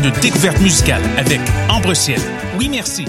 de découverte musicale avec Ambre Ciel. Oui, merci.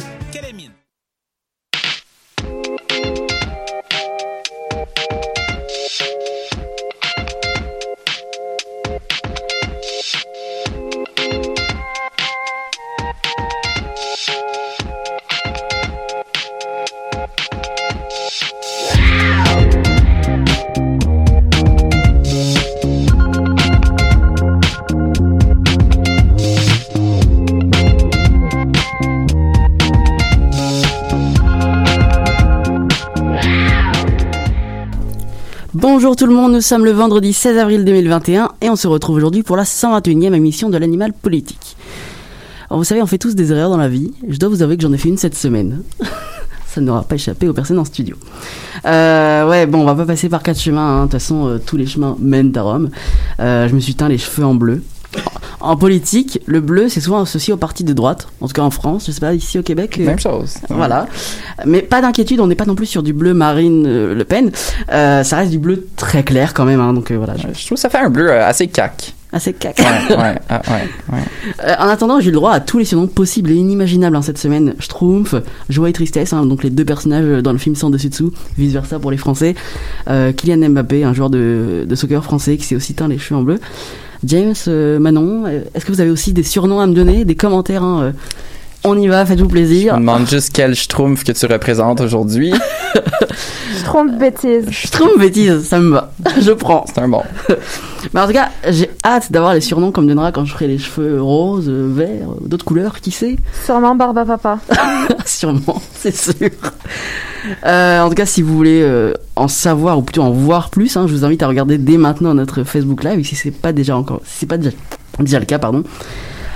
Bonjour tout le monde, nous sommes le vendredi 16 avril 2021 et on se retrouve aujourd'hui pour la 121e émission de l'animal politique. Alors vous savez, on fait tous des erreurs dans la vie. Je dois vous avouer que j'en ai fait une cette semaine. Ça n'aura pas échappé aux personnes en studio. Euh, ouais, bon, on va pas passer par quatre chemins. hein. De toute façon, euh, tous les chemins mènent à Rome. Euh, je me suis teint les cheveux en bleu. En politique, le bleu, c'est souvent associé aux partis de droite. En tout cas en France, je sais pas, ici au Québec. euh, Même chose. voilà. Mais pas d'inquiétude, on n'est pas non plus sur du bleu Marine euh, Le Pen. Euh, ça reste du bleu très clair quand même. hein, donc euh, voilà, je- Je trouve que ça fait un bleu euh, assez cac. assez cac. Ouais, ouais, ouais. Euh, en attendant, j'ai eu le droit à tous les surnoms possibles et inimaginables hein, cette semaine. Schtroumpf, Joie et Tristesse, hein, donc les deux personnages dans le film sans dessus dessous, vice versa pour les Français. Euh, Kylian Mbappé, un joueur de, de soccer français qui s'est aussi teint les cheveux en bleu. James, euh, Manon, euh, est-ce que vous avez aussi des surnoms à me donner, des commentaires hein, euh, On y va, faites-vous Je plaisir. me demande juste quel schtroumpf que tu représentes aujourd'hui. Je trompe bêtise. Schtroumpf bêtise, ça me va. Je prends. C'est un bon. Mais en tout cas, j'ai hâte d'avoir les surnoms qu'on me donnera quand je ferai les cheveux roses, verts, d'autres couleurs, qui sait Sûrement Barba Papa. Sûrement, c'est sûr. Euh, en tout cas, si vous voulez euh, en savoir ou plutôt en voir plus, hein, je vous invite à regarder dès maintenant notre Facebook Live, si c'est pas déjà encore, si c'est pas déjà, déjà le cas, pardon.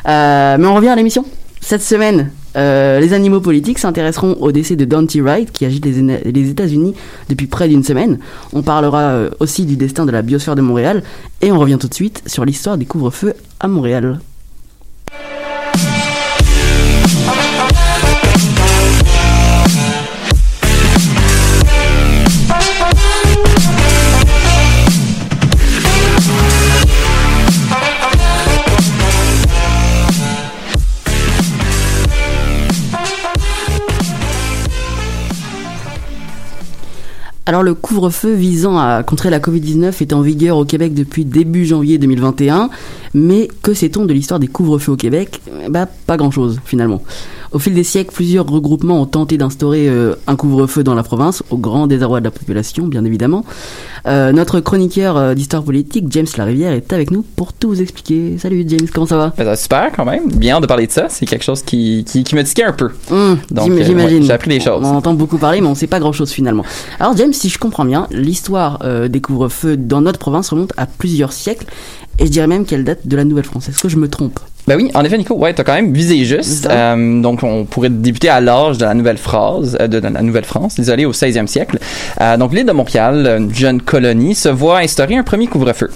Euh, mais on revient à l'émission. Cette semaine, euh, les animaux politiques s'intéresseront au décès de Dante Wright, qui agite les, États-Unis depuis près d'une semaine. On parlera euh, aussi du destin de la biosphère de Montréal, et on revient tout de suite sur l'histoire des couvre-feux à Montréal. Alors le couvre-feu visant à contrer la Covid-19 est en vigueur au Québec depuis début janvier 2021, mais que sait-on de l'histoire des couvre-feux au Québec? Bah pas grand-chose finalement. Au fil des siècles, plusieurs regroupements ont tenté d'instaurer euh, un couvre-feu dans la province, au grand désarroi de la population bien évidemment. Euh, notre chroniqueur euh, d'histoire politique, James Larivière, est avec nous pour tout vous expliquer. Salut James, comment ça va? Ben, ça, super quand même. Bien de parler de ça. C'est quelque chose qui, qui, qui me tiquait un peu. Hum, Donc, J'imagine. ouais, j'ai appris des choses. On en entend beaucoup parler, mais on sait pas grand-chose finalement. Alors James, si je comprends bien, l'histoire des couvre-feux dans notre province remonte à plusieurs siècles, et je dirais même qu'elle date de la Nouvelle-France. Est-ce que je me trompe? Ben oui, en effet, Nico, ouais, t'as quand même visé juste. Euh, donc, on pourrait débuter à l'âge de la nouvelle phrase, euh, de, de la Nouvelle-France, désolé, au 16e siècle. Euh, donc, l'île de Montréal, une jeune colonie, se voit instaurer un premier couvre-feu.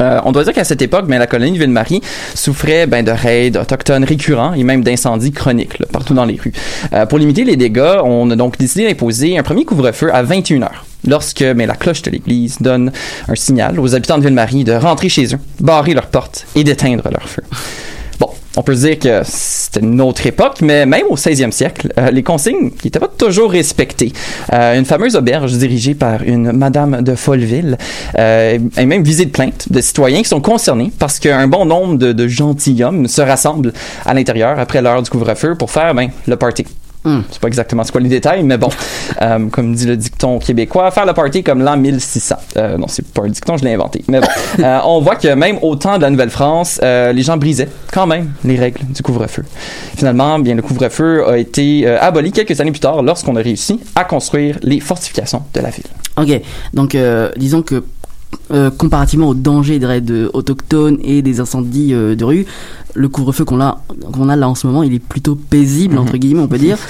Euh, on doit dire qu'à cette époque, ben, la colonie de Ville-Marie souffrait ben, de raids autochtones récurrents et même d'incendies chroniques là, partout dans les rues. Euh, pour limiter les dégâts, on a donc décidé d'imposer un premier couvre-feu à 21 heures. Lorsque ben, la cloche de l'église donne un signal aux habitants de Ville-Marie de rentrer chez eux, barrer leurs portes et d'éteindre leur feu. Bon, on peut se dire que c'était une autre époque, mais même au 16e siècle, euh, les consignes n'étaient pas toujours respectées. Euh, une fameuse auberge dirigée par une Madame de Folleville euh, est même visée de plaintes de citoyens qui sont concernés parce qu'un bon nombre de, de gentilshommes se rassemblent à l'intérieur après l'heure du couvre-feu pour faire ben, le party. Hmm. Sais pas exactement c'est quoi les détails, mais bon, euh, comme dit le dicton québécois, faire le party comme l'an 1600. Euh, non, c'est pas un dicton, je l'ai inventé. Mais bon, euh, on voit que même au temps de la Nouvelle-France, euh, les gens brisaient quand même les règles du couvre-feu. Finalement, bien le couvre-feu a été aboli quelques années plus tard lorsqu'on a réussi à construire les fortifications de la ville. Ok, donc disons que euh, comparativement au danger des raids autochtones et des incendies euh, de rue, le couvre-feu qu'on a, qu'on a là en ce moment, il est plutôt paisible, entre guillemets, on peut dire.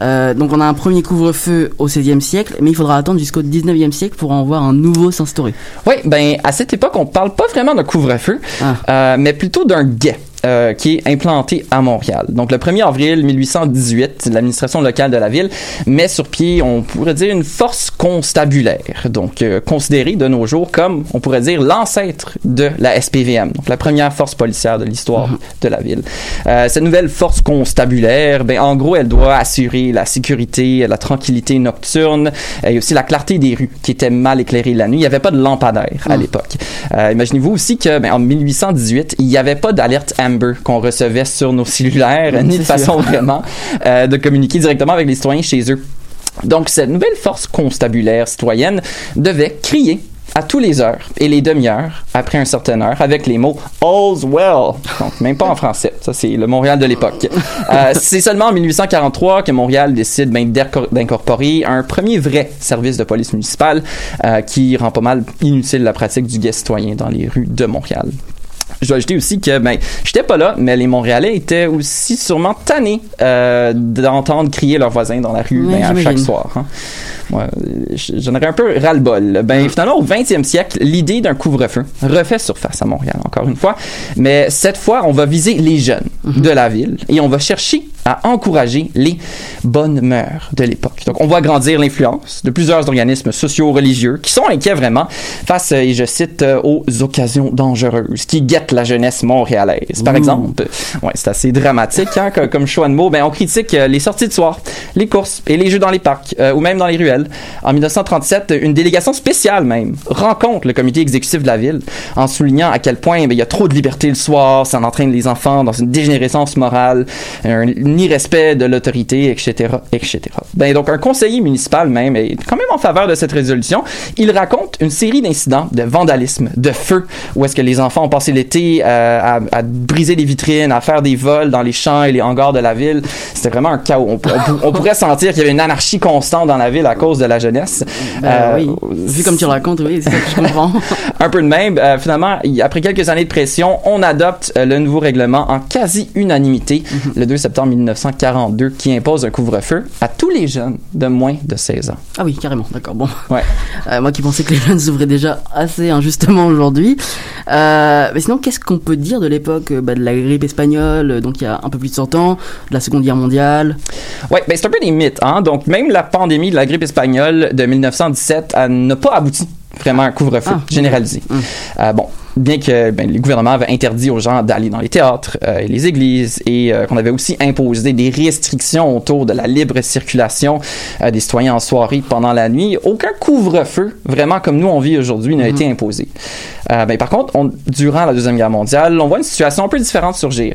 Euh, donc on a un premier couvre-feu au XVIe siècle, mais il faudra attendre jusqu'au XIXe siècle pour en voir un nouveau s'instaurer. Oui, ben à cette époque, on parle pas vraiment d'un couvre-feu, Ah. mais plutôt d'un guet. Euh, qui est implanté à Montréal. Donc le 1er avril 1818, l'administration locale de la ville met sur pied, on pourrait dire, une force constabulaire, donc euh, considérée de nos jours comme, on pourrait dire, l'ancêtre de la SPVM, donc la première force policière de l'histoire de la ville. Euh, cette nouvelle force constabulaire, ben en gros, elle doit assurer la sécurité, la tranquillité nocturne et aussi la clarté des rues qui étaient mal éclairées la nuit. Il n'y avait pas de lampadaire à l'époque. Euh, Imaginez-vous aussi que ben, en 1818, il n'y avait pas d'alerte Amber qu'on recevait sur nos cellulaires, ni de façon vraiment euh, de communiquer directement avec les citoyens chez eux. Donc, cette nouvelle force constabulaire citoyenne devait crier à tous les heures et les demi-heures après un certain heure avec les mots All's well. Donc, même pas en français. Ça, c'est le Montréal de l'époque. Euh, c'est seulement en 1843 que Montréal décide ben, d'incor- d'incorporer un premier vrai service de police municipale euh, qui rend pas mal inutile la pratique du guet citoyen dans les rues de Montréal. Je dois ajouter aussi que, ben, j'étais pas là, mais les Montréalais étaient aussi sûrement tannés euh, d'entendre crier leurs voisins dans la rue Oui, ben, à chaque soir. hein. J- j'en aurais un peu ras-le-bol. Ben, finalement, au 20e siècle, l'idée d'un couvre-feu refait surface à Montréal, encore une fois. Mais cette fois, on va viser les jeunes de la ville et on va chercher à encourager les bonnes mœurs de l'époque. Donc, on voit grandir l'influence de plusieurs organismes sociaux religieux qui sont inquiets vraiment face, et je cite, euh, aux occasions dangereuses qui guettent la jeunesse montréalaise. Par Ouh. exemple, ouais, c'est assez dramatique hein, comme, choix de mots. Ben, on critique euh, les sorties de soir, les courses et les jeux dans les parcs euh, ou même dans les ruelles. En 1937, une délégation spéciale même rencontre le comité exécutif de la ville en soulignant à quel point ben, il y a trop de liberté le soir, ça entraîne les enfants dans une dégénérescence morale, un irrespect de l'autorité, etc., etc. Ben, donc, un conseiller municipal même est quand même en faveur de cette résolution. Il raconte une série d'incidents de vandalisme, de feu, où est-ce que les enfants ont passé l'été euh, à, à briser les vitrines, à faire des vols dans les champs et les hangars de la ville. C'était vraiment un chaos. On, on- on pourrait sentir qu'il y avait une anarchie constante dans la ville à cause de la jeunesse. Ben Euh, oui. Vu comme tu le racontes, oui, c'est ça que je comprends. un peu de même. Euh, finalement, après quelques années de pression, on adopte le nouveau règlement en quasi-unanimité le 2 septembre 1942 qui impose un couvre-feu à tous les jeunes de moins de 16 ans. Ah oui, carrément, d'accord. Bon. Ouais. Euh, moi qui pensais que les jeunes s'ouvraient déjà assez injustement aujourd'hui. Euh, mais sinon, qu'est-ce qu'on peut dire de l'époque euh, bah, de la grippe espagnole, donc il y a un peu plus de 100 ans, de la Seconde Guerre mondiale? Ouais, ben c'est un peu des mythes, hein. Donc même la pandémie de la grippe espagnole de 1917 elle n'a pas abouti vraiment à un couvre-feu Ah, généralisé. Euh, bon, bien que ben, le gouvernement avait interdit aux gens d'aller dans les théâtres euh, et les églises et euh, qu'on avait aussi imposé des restrictions autour de la libre circulation euh, des citoyens en soirée pendant la nuit, aucun couvre-feu, vraiment comme nous on vit aujourd'hui, n'a été imposé. Euh, ben, par contre, on- durant la Deuxième Guerre mondiale, on voit une situation un peu différente surgir,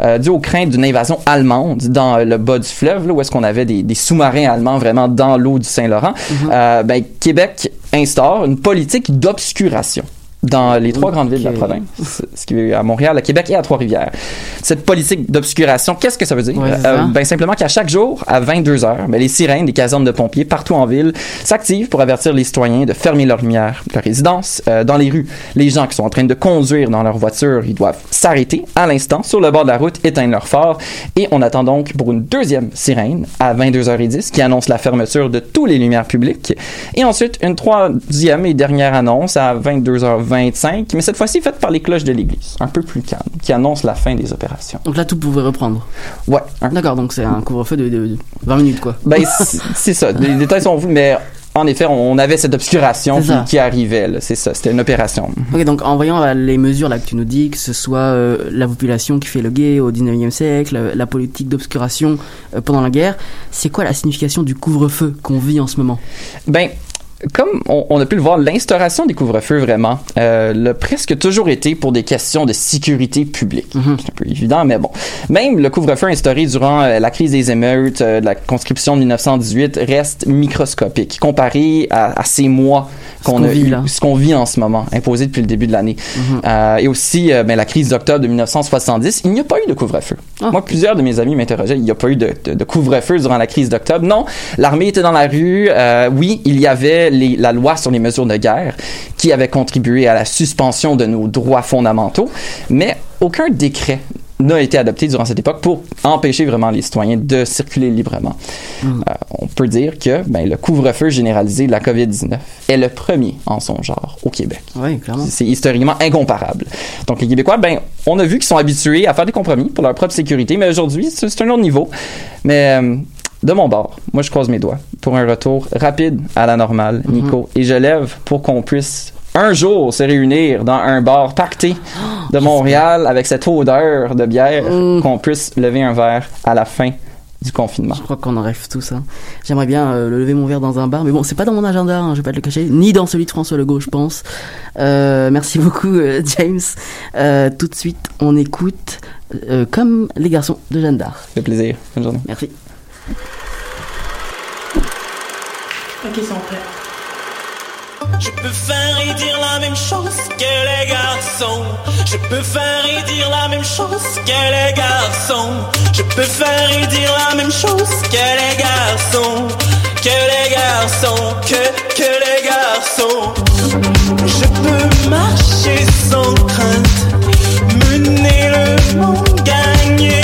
euh, due aux craintes d'une invasion allemande dans le bas du fleuve, là, où est-ce qu'on avait des, des sous-marins allemands vraiment dans l'eau du Saint-Laurent. Euh, ben, Québec instaure une politique d'obscuration dans les trois grandes villes de la province, ce qui est à Montréal, à Québec et à Trois-Rivières. Cette politique d'obscuration, qu'est-ce que ça veut dire? Ouais, Euh, ben simplement qu'à chaque jour, à 22 heures, ben, les sirènes des casernes de pompiers partout en ville s'activent pour avertir les citoyens de fermer leurs lumières, leur résidence. Euh, dans les rues, les gens qui sont en train de conduire dans leur voiture, ils doivent s'arrêter à l'instant sur le bord de la route, éteindre leur phare. Et on attend donc pour une deuxième sirène à 22h10 qui annonce la fermeture de tous les lumières publiques. Et ensuite, une troisième et dernière annonce à 22h25, mais cette fois-ci faite par les cloches de l'église, un peu plus calme, qui annonce la fin des opérations. Donc là, tout pouvait reprendre. Ouais, un D'accord, donc c'est un couvre-feu de, de- de 20 minutes, quoi. Ben, c'est- ça. Les détails sont flous, mais en effet, on avait cette obscuration qui, qui arrivait. C'est ça. C'était une opération. Ok, donc en voyant euh, les mesures là que tu nous dis, que ce soit euh, la population qui fait le guet au 19e siècle, euh, la politique d'obscuration euh, pendant la guerre, c'est quoi la signification du couvre-feu qu'on vit en ce moment? Ben, comme on, on a pu le voir, l'instauration des couvre-feux, vraiment, euh, l'a presque toujours été pour des questions de sécurité publique. Mhm. C'est un peu évident, mais bon. Même le couvre-feu instauré durant euh, la crise des émeutes, euh, de la conscription de 1918, reste microscopique comparé à, à ces mois qu'on a vit, là. ce qu'on vit en ce moment, imposé depuis le début de l'année. Mhm. Et aussi, ben, la crise d'octobre de 1970, il n'y a pas eu de couvre-feu. Ah. Moi, plusieurs de mes amis m'interrogeaient, il n'y a pas eu de, de- de couvre-feu durant la crise d'octobre. Non, l'armée était dans la rue. Oui, il y avait les- la loi sur les mesures de guerre qui avait contribué à la suspension de nos droits fondamentaux, mais aucun décret n'a été adopté durant cette époque pour empêcher vraiment les citoyens de circuler librement. Mm. Euh, on peut dire que ben, le couvre-feu généralisé de la COVID-19 est le premier en son genre au Québec. Oui, clairement. C'est historiquement incomparable. Donc les Québécois, ben, on a vu qu'ils sont habitués à faire des compromis pour leur propre sécurité, mais aujourd'hui, c'est c'est un autre niveau. Mais euh, de mon bord, moi je croise mes doigts pour un retour rapide à la normale, Nico, et je lève pour qu'on puisse un jour se réunir dans un bar pacté de Montréal avec cette odeur de bière, Mm. qu'on puisse lever un verre à la fin du confinement. Je crois qu'on en rêve tous. Hein. J'aimerais bien euh, le lever mon verre dans un bar, mais bon, c'est pas dans mon agenda, hein, je vais pas te le cacher, ni dans celui de François Legault, je pense. Euh, merci beaucoup, euh, James. Tout de suite, on écoute comme les garçons de Jeanne d'Arc. Fait plaisir. Bonne journée. Merci. Je peux faire et dire la même chose que les garçons. Je peux faire et dire la même chose que les garçons. Je peux faire et dire la même chose que les garçons. Que les garçons, que, que les garçons. Je peux marcher sans crainte, mener le monde, gagner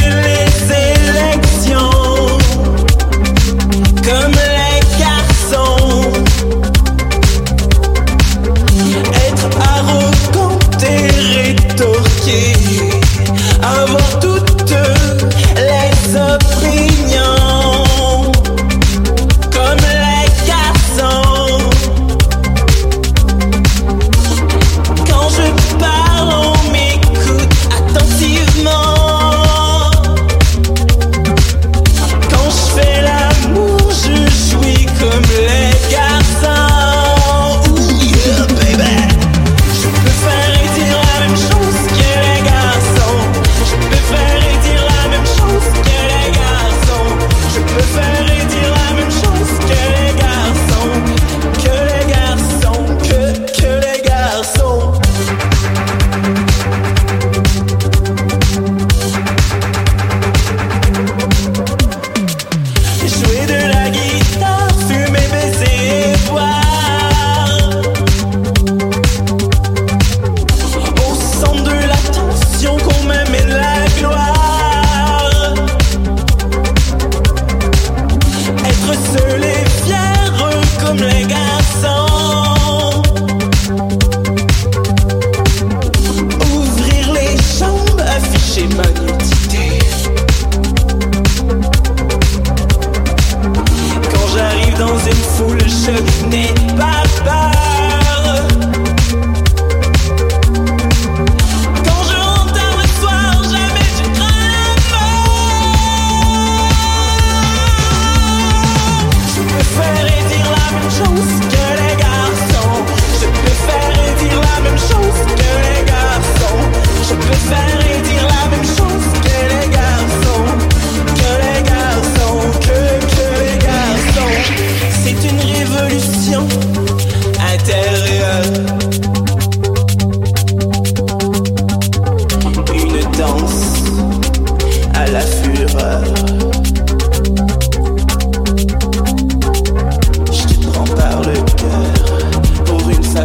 avoir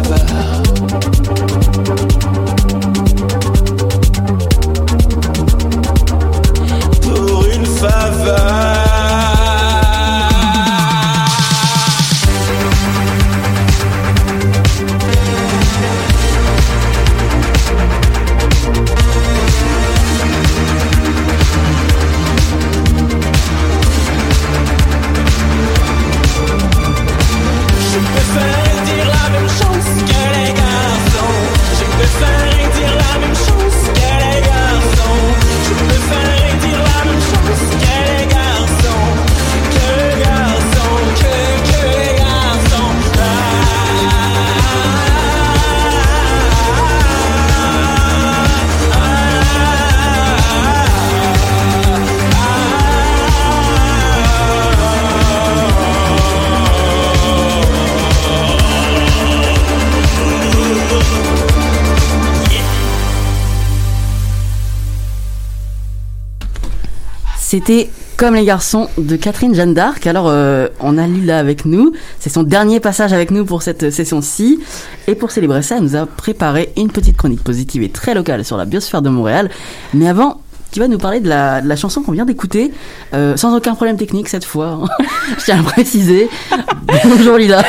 pour C'était comme les garçons de Catherine Jeanne d'Arc. Alors, euh, on a lu là avec nous. C'est son dernier passage avec nous pour cette session-ci. Et pour célébrer ça, elle nous a préparé une petite chronique positive et très locale sur la biosphère de Montréal. Mais avant, tu vas nous parler de la, de la chanson qu'on vient d'écouter, euh, sans aucun problème technique cette fois. hein. Je tiens à le préciser. Bonjour Lila.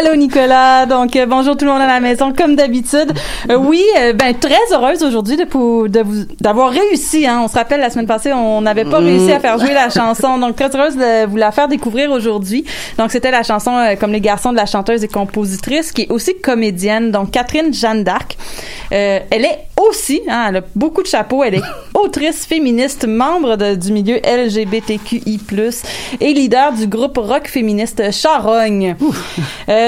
Allô Nicolas, donc euh, bonjour tout le monde à la maison comme d'habitude. Euh, oui, euh, ben très heureuse aujourd'hui de pou- de vous d'avoir réussi. Hein. On se rappelle la semaine passée, on n'avait pas réussi à faire jouer la chanson, donc très heureuse de vous la faire découvrir aujourd'hui. Donc c'était la chanson euh, comme les garçons de la chanteuse et compositrice qui est aussi comédienne, donc Catherine Jeanne d'Arc. Elle est aussi, hein, elle a beaucoup de chapeaux. Elle est autrice féministe, membre de- du milieu LGBTQI+, et leader du groupe rock féministe Charogne.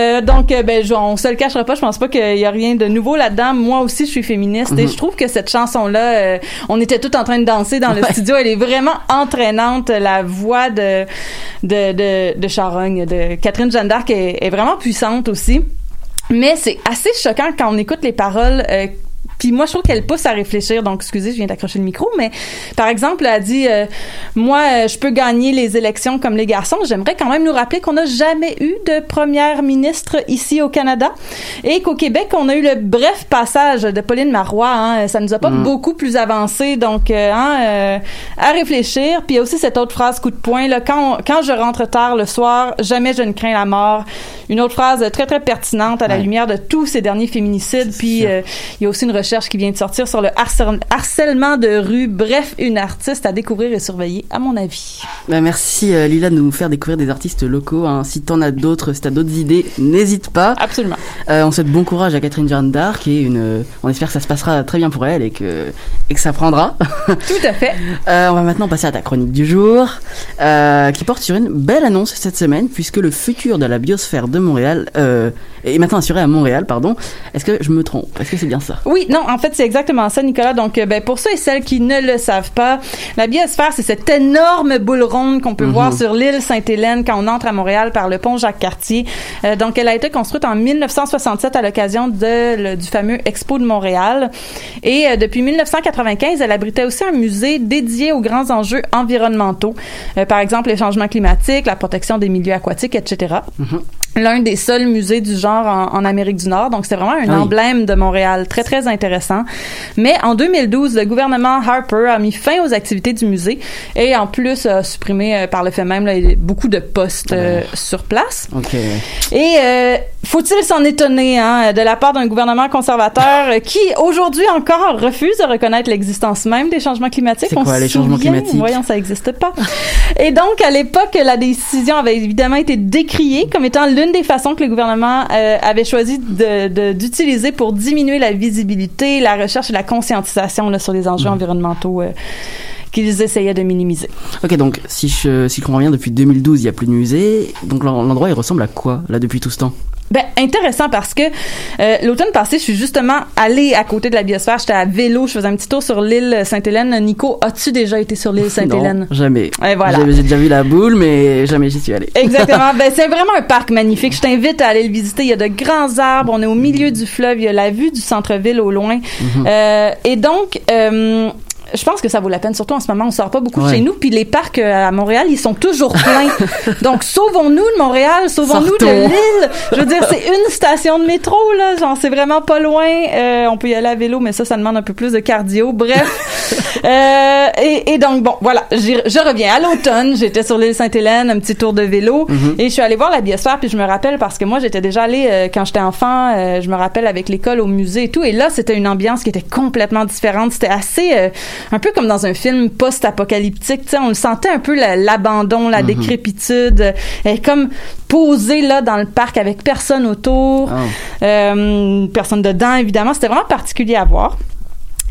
Euh, donc, euh, ben, je- on se le cachera pas. Je pense pas qu'il y a rien de nouveau là-dedans. Moi aussi, je suis féministe et je trouve que cette chanson-là, euh, on était tous en train de danser dans le studio. Elle est vraiment entraînante. La voix de de de, de Charogne, de Catherine Jeanne d'Arc est, est vraiment puissante aussi. Mais c'est assez choquant quand on écoute les paroles. euh, puis moi, je trouve qu'elle pousse à réfléchir. Donc, excusez, je viens d'accrocher le micro, mais par exemple, elle a dit euh, Moi, euh, je peux gagner les élections comme les garçons. J'aimerais quand même nous rappeler qu'on n'a jamais eu de première ministre ici au Canada et qu'au Québec, on a eu le bref passage de Pauline Marois. Hein, ça nous a pas beaucoup plus avancé. Donc, euh, hein, euh, à réfléchir. Puis il y a aussi cette autre phrase coup de poing là, quand, on- quand je rentre tard le soir, jamais je ne crains la mort. Une autre phrase très très pertinente à la Ouais. lumière de tous ces derniers féminicides. Puis euh, il y a aussi une recherche qui vient de sortir sur le harcèl- harcèlement de rue. Bref, une artiste à découvrir et surveiller, à mon avis. Bah, merci euh, Lila de nous faire découvrir des artistes locaux. hein. Si t'en as d'autres, si t'as d'autres idées, n'hésite pas. Absolument. Euh, on souhaite bon courage à Catherine Jeanne d'Arc et une, euh, on espère que ça se passera très bien pour elle et que, et que ça prendra. Tout à fait. Euh, on va maintenant passer à ta chronique du jour, qui porte sur une belle annonce cette semaine, puisque le futur de la biosphère de Montréal est maintenant assuré à Montréal. Pardon. Est-ce que je me trompe? Est-ce que c'est bien ça? Oui, non, en fait, c'est exactement ça, Nicolas. Donc, euh, ben, pour ceux et celles qui ne le savent pas, la biosphère, c'est cette énorme boule ronde qu'on peut Mhm. voir sur l'île Sainte-Hélène quand on entre à Montréal par le pont Jacques-Cartier. Euh, donc, elle a été construite en 1967 à l'occasion du fameux Expo de Montréal. Et euh, depuis 1995, elle abritait aussi un musée dédié aux grands enjeux environnementaux. Euh, par exemple, les changements climatiques, la protection des milieux aquatiques, etc. L'un des seuls musées du genre en, en Amérique du Nord. Donc, c'est vraiment un Ah oui. emblème de Montréal. Très, très intéressant. Mais en 2012, le gouvernement Harper a mis fin aux activités du musée et en plus a supprimé euh, par le fait même là, beaucoup de postes euh, sur place. Et euh, faut-il s'en étonner hein, de la part d'un gouvernement conservateur qui aujourd'hui encore refuse de reconnaître l'existence même des changements climatiques? C'est quoi, les changements souvient? climatiques? Voyons, ça n'existe pas. Et donc à l'époque, la décision avait évidemment été décriée comme étant l'une des façons que le gouvernement euh, avait choisi de- de- d'utiliser pour diminuer la visibilité, la recherche et la conscientisation là, sur les enjeux Mmh. environnementaux. euh, qu'ils essayaient de minimiser. Ok, donc si je, si je comprends bien, depuis 2012, il n'y a plus de musée. Donc l'en- l'endroit, il ressemble à quoi, là, depuis tout ce temps? Ben, intéressant parce que euh, l'automne passé, je suis justement allée à côté de la biosphère. J'étais à vélo, je faisais un petit tour sur l'île Sainte-Hélène. Nico, as-tu déjà été sur l'île Sainte-Hélène? Non, jamais. Et voilà. J'ai déjà vu la boule, mais jamais j'y suis allé. Exactement. ben, c'est vraiment un parc magnifique. Je t'invite à aller le visiter. Il y a de grands arbres. On est au milieu du fleuve. Il y a la vue du centre-ville au loin. Mhm. Euh, et donc, euh, je pense que ça vaut la peine, surtout en ce moment, on sort pas beaucoup Ouais. chez nous, puis les parcs euh, à Montréal, ils sont toujours pleins. Donc, sauvons-nous de Montréal, sauvons-nous de l'île. Je veux dire, c'est une station de métro, là, genre, c'est vraiment pas loin. Euh, on peut y aller à vélo, mais ça, ça demande un peu plus de cardio. Bref. Euh, et, et donc, bon, voilà, je reviens. À l'automne, j'étais sur l'île Sainte-Hélène, un petit tour de vélo, et je suis allée voir la biosphère, puis je me rappelle, parce que moi, j'étais déjà allée, euh, quand j'étais enfant, euh, je me rappelle avec l'école au musée et tout, et là, c'était une ambiance qui était complètement différente. C'était assez, euh, un peu comme dans un film post-apocalyptique, tu sais, on le sentait un peu la- l'abandon, la décrépitude, euh, elle est comme posée là dans le parc avec personne autour, Ah. euh, personne dedans évidemment, c'était vraiment particulier à voir.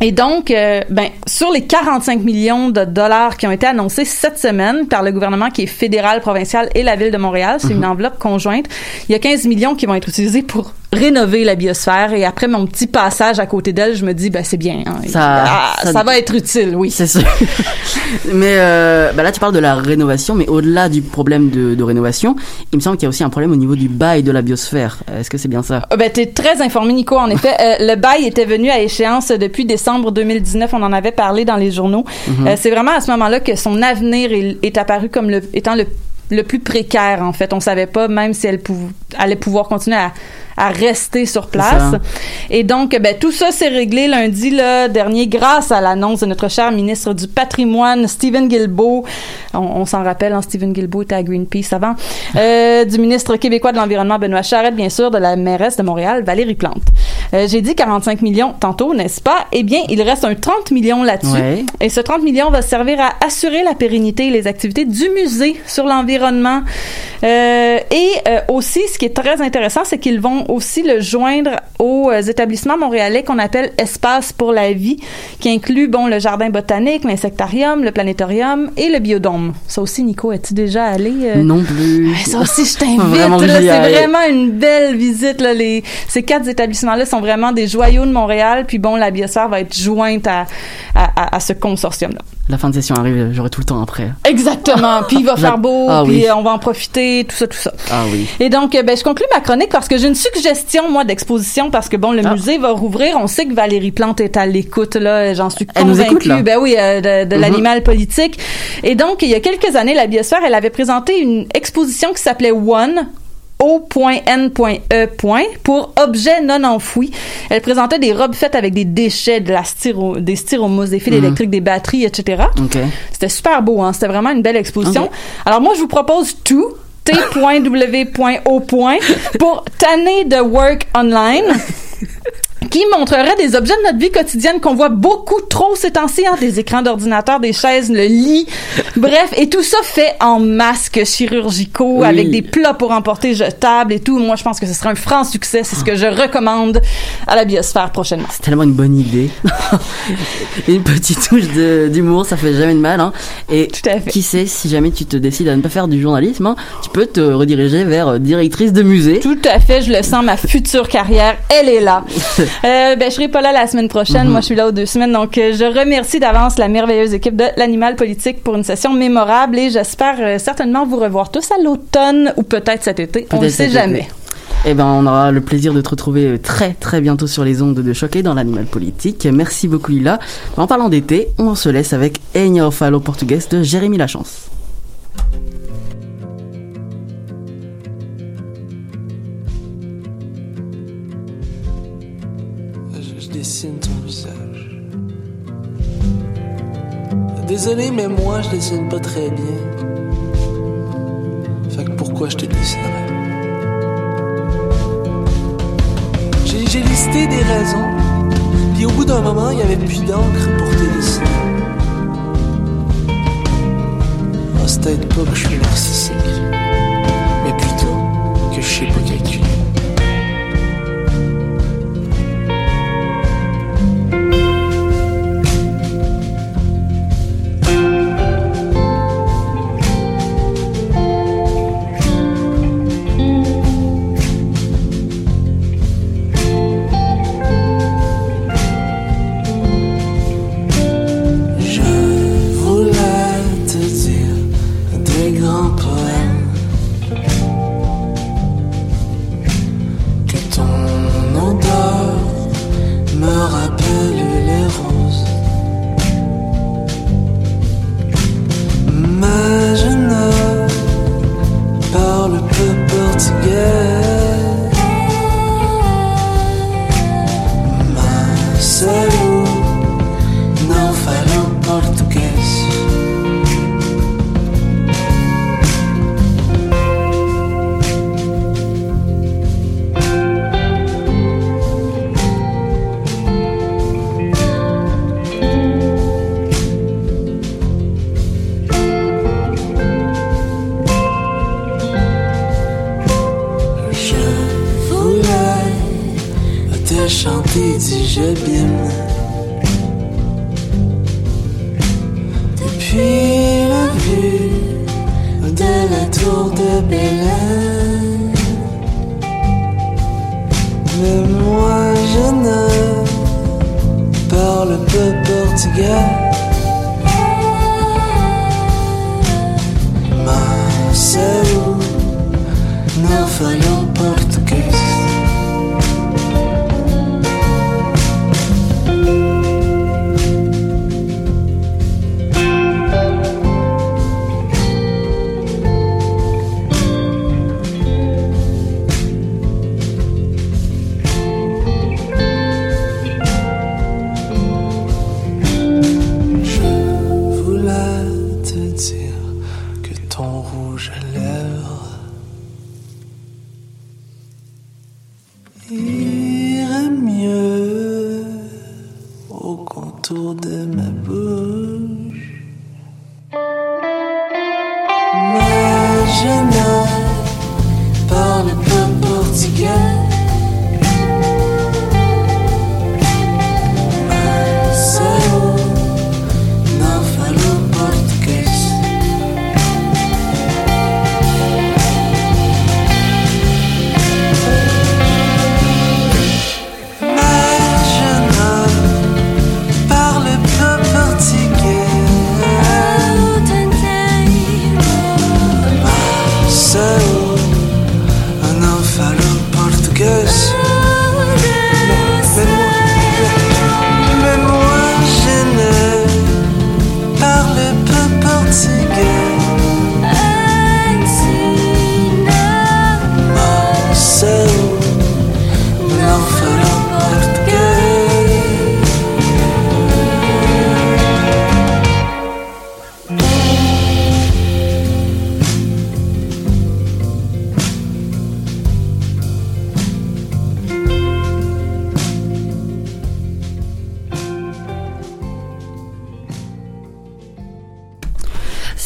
Et donc, euh, ben, sur les 45 millions de dollars qui ont été annoncés cette semaine par le gouvernement qui est fédéral, provincial et la ville de Montréal, c'est une enveloppe conjointe, il y a 15 millions qui vont être utilisés pour rénover la biosphère. Et après mon petit passage à côté d'elle, je me dis, ben, c'est bien. hein. Ça- Ah, ça- ça va être utile, oui. C'est sûr. mais euh, bah là, tu parles de la rénovation, mais au-delà du problème de, de rénovation, il me semble qu'il y a aussi un problème au niveau du bail de la biosphère. Est-ce que c'est bien ça? Ah, Ben, t'es très informé, Nico. En effet, euh, le bail était venu à échéance depuis décembre 2019. On en avait parlé dans les journaux. Euh, c'est vraiment à ce moment-là que son avenir est, est apparu comme le, étant le, le plus précaire, en fait. On savait pas même si elle pou- allait pouvoir continuer à, à rester sur place. Et donc, ben, tout ça s'est réglé lundi là, dernier grâce à l'annonce de notre cher ministre du patrimoine, Stephen Guilbeault. On, on s'en rappelle, hein, Stephen Guilbeault était à Greenpeace avant. Euh, du ministre québécois de l'Environnement, Benoît Charette, bien sûr, de la mairesse de Montréal, Valérie Plante. Euh, J'ai dit 45 millions tantôt, n'est-ce pas? Eh bien, il reste un 30 millions là-dessus. Ouais. Et ce 30 millions va servir à assurer la pérennité et les activités du musée sur l'environnement. Euh, et euh, aussi, ce qui est très intéressant, c'est qu'ils vont aussi le joindre aux établissements montréalais qu'on appelle Espace pour la vie, qui inclut bon le jardin botanique, l'insectarium, le planétorium et le biodôme. Ça aussi, Nico, es-tu déjà allé? euh, Non plus. Ça aussi, je t'invite. C'est vraiment une belle visite. Là, les, ces quatre établissements-là sont vraiment des joyaux de Montréal. Puis bon, la biosphère va être jointe à, à, à- à ce consortium-là. La fin de session arrive, j'aurai tout le temps après. Exactement. Puis il va faire beau. Ah puis oui. euh, on va en profiter. Tout ça, tout ça. Ah oui. Et donc, euh, ben, je conclue ma chronique parce que j'ai une suggestion, moi, d'exposition, parce que, bon, le Ah. musée va rouvrir. On sait que Valérie Plante est à l'écoute, là. J'en suis Elle nous convaincue. écoute, là. Ben oui, euh, de, de Mhm. l'animal politique. Et donc, il y a quelques années, la Biosphère, elle avait présenté une exposition qui s'appelait One, O.N.E. pour objets non enfouis. Elle présentait des robes faites avec des déchets, de la styro, des styromousses, des fils Mhm. électriques, des batteries, etc. C'était super beau, hein. C'était vraiment une belle exposition. Alors moi, je vous propose tout. T.W.O. pour tanner de work online qui montrerait des objets de notre vie quotidienne qu'on voit beaucoup trop ces temps-ci, hein, des écrans d'ordinateur, des chaises, le lit, bref, et tout ça fait en masques chirurgicaux Oui. avec des plats pour emporter jetables et tout. Moi, je pense que ce sera un franc succès. C'est ce que je recommande à la biosphère prochainement. C'est tellement une bonne idée. une petite touche d'humour, ça fait jamais de mal. Hein. Et Tout à fait. qui sait, si jamais tu te décides à ne pas faire du journalisme, hein, tu peux te rediriger vers euh, directrice de musée. Tout à fait, je le sens, ma future carrière, elle est là. Euh, ben, je serai pas là la semaine prochaine. Moi, je suis là aux deux semaines. Donc, euh, je remercie d'avance la merveilleuse équipe de l'Animal Politique pour une session mémorable et j'espère euh, certainement vous revoir tous à l'automne ou peut-être cet été. On ne sait jamais. Eh ben, on aura le plaisir de te retrouver euh, très très bientôt sur les ondes de choquer dans l'animal politique. Merci beaucoup Lila. En parlant d'été, on se laisse avec Enha Falo Português de Jérémy Lachance. Désolé, mais moi, je dessine pas très bien. Fait que pourquoi je te dessinerais? J'ai listé des raisons, puis au bout d'un moment, il y avait plus d'encre pour te dessiner. Ah, c'est peut-être pas que je suis narcissique, mais plutôt que je sais pas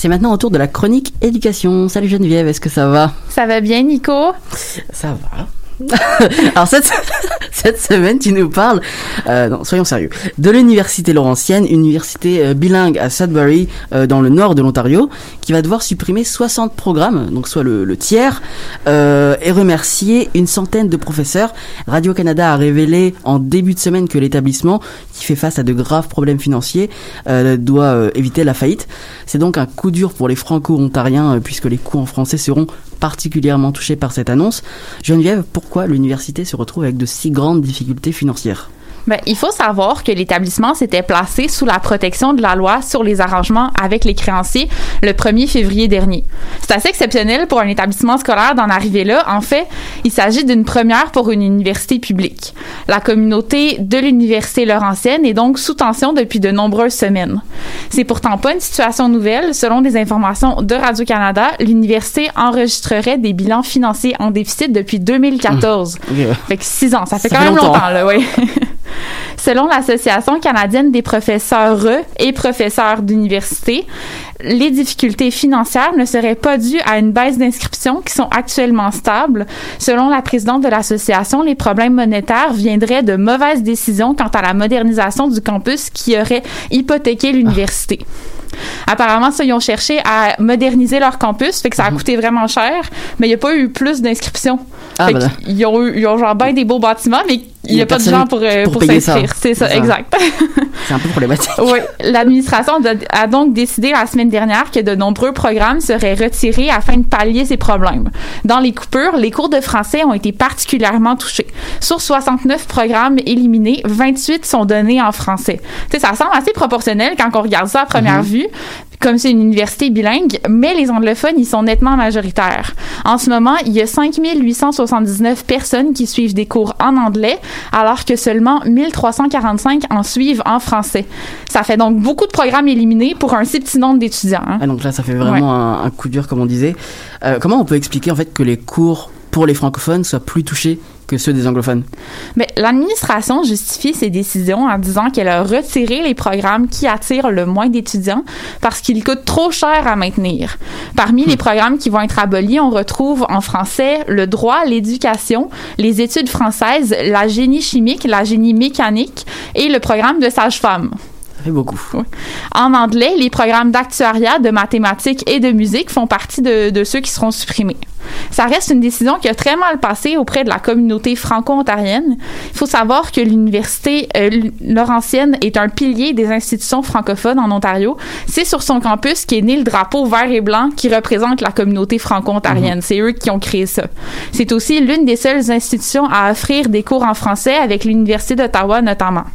C'est maintenant au tour de la chronique éducation. Salut Geneviève, est-ce que ça va? Ça va bien, Nico? Ça va. Alors cette, cette semaine, tu nous parles, euh, non, soyons sérieux, de l'université Laurentienne, université euh, bilingue à Sudbury, euh, dans le nord de l'Ontario, qui va devoir supprimer 60 programmes, donc soit le, tiers, et remercier une centaine de professeurs. Radio-Canada a révélé en début de semaine que l'établissement, qui fait face à de graves problèmes financiers, doit éviter la faillite. C'est donc un coup dur pour les franco-ontariens, puisque les coûts en français seront particulièrement touchés par cette annonce. Geneviève, pourquoi l'université se retrouve avec de si grandes difficultés financières? Ben, il faut savoir que l'établissement s'était placé sous la protection de la loi sur les arrangements avec les créanciers le 1er février dernier. C'est assez exceptionnel pour un établissement scolaire d'en arriver là. En fait, il s'agit d'une première pour une université publique. La communauté de l'université Laurentienne est donc sous tension depuis de nombreuses semaines. C'est pourtant pas une situation nouvelle. Selon des informations de Radio-Canada, l'université enregistrerait des bilans financiers en déficit depuis 2014. Ok. Fait que six ans, ça fait Ça quand fait même longtemps. longtemps, là, oui. Selon l'Association canadienne des professeurs et professeurs d'université, les difficultés financières ne seraient pas dues à une baisse d'inscriptions qui sont actuellement stables. Selon la présidente de l'association, les problèmes monétaires viendraient de mauvaises décisions quant à la modernisation du campus qui aurait hypothéqué l'université. Apparemment, ça, ils ont cherché à moderniser leur campus, fait que ça a coûté vraiment cher, mais il n'y a pas eu plus d'inscriptions. Ah, voilà. qu'ils ont, eu, ils ont genre bien des beaux bâtiments, mais il n'y a, pas de gens pour, euh, pour s'inscrire. C'est ça, exact. C'est un peu problématique. oui. L'administration a- donc décidé la semaine dernière que de nombreux programmes seraient retirés afin de pallier ces problèmes. Dans les coupures, les cours de français ont été particulièrement touchés. Sur 69 programmes éliminés, 28 sont donnés en français. Ça semble assez proportionnel quand on regarde ça à première vue, comme c'est une université bilingue, mais les anglophones, ils sont nettement majoritaires. En ce moment, il y a 5879 personnes qui suivent des cours en anglais, alors que seulement 1345 en suivent en français. Ça fait donc beaucoup de programmes éliminés pour un si petit nombre d'étudiants. hein. Ah, donc là, ça fait vraiment un, un coup dur, comme on disait. Euh, comment on peut expliquer en fait que les cours pour les francophones soient plus touchés que ceux des anglophones Mais l'administration justifie ses décisions en disant qu'elle a retiré les programmes qui attirent le moins d'étudiants parce qu'ils coûtent trop cher à maintenir. Parmi les programmes qui vont être abolis, on retrouve en français le droit, l'éducation, les études françaises, la génie chimique, la génie mécanique et le programme de sage-femme. Ça fait beaucoup. En anglais, les programmes d'actuariat, de mathématiques et de musique font partie de, de ceux qui seront supprimés. Ça reste une décision qui a très mal passé auprès de la communauté franco-ontarienne. Il faut savoir que l'université euh, Laurentienne est un pilier des institutions francophones en Ontario. C'est sur son campus qu'est né le drapeau vert et blanc qui représente la communauté franco-ontarienne. C'est eux qui ont créé ça. C'est aussi l'une des seules institutions à offrir des cours en français avec l'Université d'Ottawa notamment.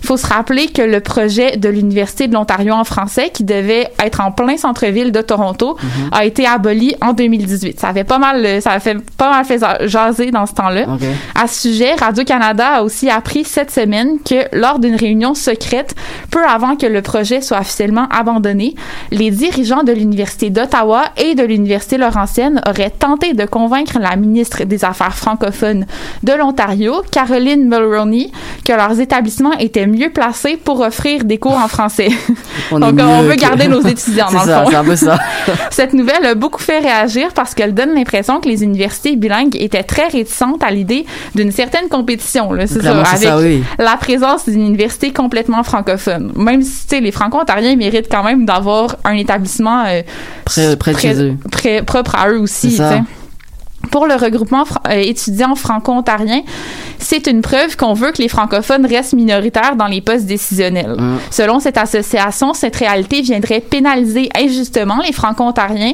Il faut se rappeler que le projet de l'Université de l'Ontario en français, qui devait être en plein centre-ville de Toronto, a été aboli en 2018. Ça avait pas mal, ça a fait pas mal fait jaser dans ce temps-là. Ok. À ce sujet, Radio-Canada a aussi appris cette semaine que lors d'une réunion secrète, peu avant que le projet soit officiellement abandonné, les dirigeants de l'Université d'Ottawa et de l'Université Laurentienne auraient tenté de convaincre la ministre des Affaires francophones de l'Ontario, Caroline Mulroney, que leurs établissements étaient mieux placés pour offrir des cours en français. On Donc, on veut que- garder nos étudiants, dans le ça, fond. c'est un peu ça. Cette nouvelle a beaucoup fait réagir parce qu'elle donne l'impression que les universités bilingues étaient très réticentes à l'idée d'une certaine compétition, là, c'est ça, Clairement, c'est avec ça, oui. la présence d'une université complètement francophone. Même si, les franco-ontariens méritent quand même d'avoir un établissement euh, Près, près de près- chez eux. près- propre à eux aussi, C'est ça. tu sais. Pour le regroupement fran- euh, étudiant franco-ontarien, c'est une preuve qu'on veut que les francophones restent minoritaires dans les postes décisionnels. Hum. Selon cette association, cette réalité viendrait pénaliser injustement les franco-ontariens.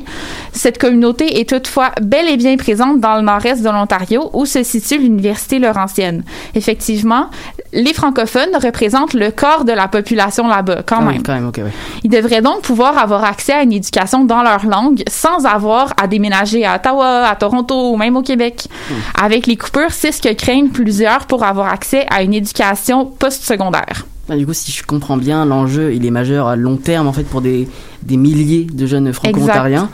Cette communauté est toutefois bel et bien présente dans le nord-est de l'Ontario où se situe l'Université Laurentienne. Effectivement, les francophones représentent le corps de la population là-bas, quand Ah même. quand même, ok, ouais. Ils devraient donc pouvoir avoir accès à une éducation dans leur langue sans avoir à déménager à Ottawa, à Toronto ou même au Québec. Avec les coupures, c'est ce que craignent plusieurs pour avoir accès à une éducation postsecondaire. Ah, du coup, si je comprends bien, l'enjeu, il est majeur à long terme, en fait, pour des, des milliers de jeunes franco-ontariens.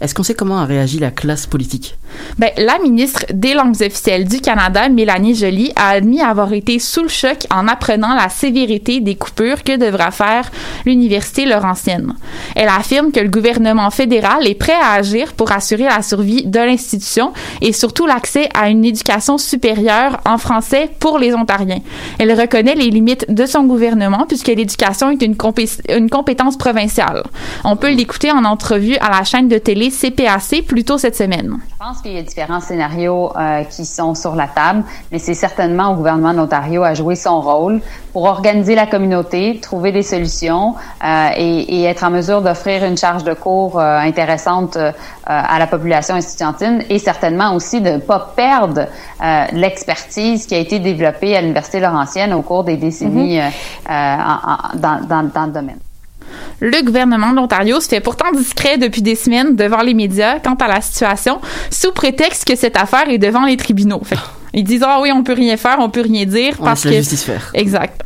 Est-ce qu'on sait comment a réagi la classe politique? Ben, la ministre des langues officielles du Canada, Mélanie Joly, a admis avoir été sous le choc en apprenant la sévérité des coupures que devra faire l'Université Laurentienne. Elle affirme que le gouvernement fédéral est prêt à agir pour assurer la survie de l'institution et surtout l'accès à une éducation supérieure en français pour les Ontariens. Elle reconnaît les limites de son gouvernement puisque l'éducation est une, compé- une compétence provinciale. On peut l'écouter en entrevue à la chaîne de télé CPAC plus tôt cette semaine. Qu'il y a différents scénarios euh, qui sont sur la table, mais c'est certainement au gouvernement de l'Ontario à jouer son rôle pour organiser la communauté, trouver des solutions euh, et, et être en mesure d'offrir une charge de cours euh, intéressante euh, à la population estudiantine et certainement aussi de ne pas perdre euh, l'expertise qui a été développée à l'Université Laurentienne au cours des décennies en- en- dans, dans, dans le domaine. Le gouvernement de l'Ontario se fait pourtant discret depuis des semaines devant les médias quant à la situation, sous prétexte que cette affaire est devant les tribunaux. Fait que ils disent ah oui on peut rien faire, on peut rien dire On parce laisse que la justice faire. Exact.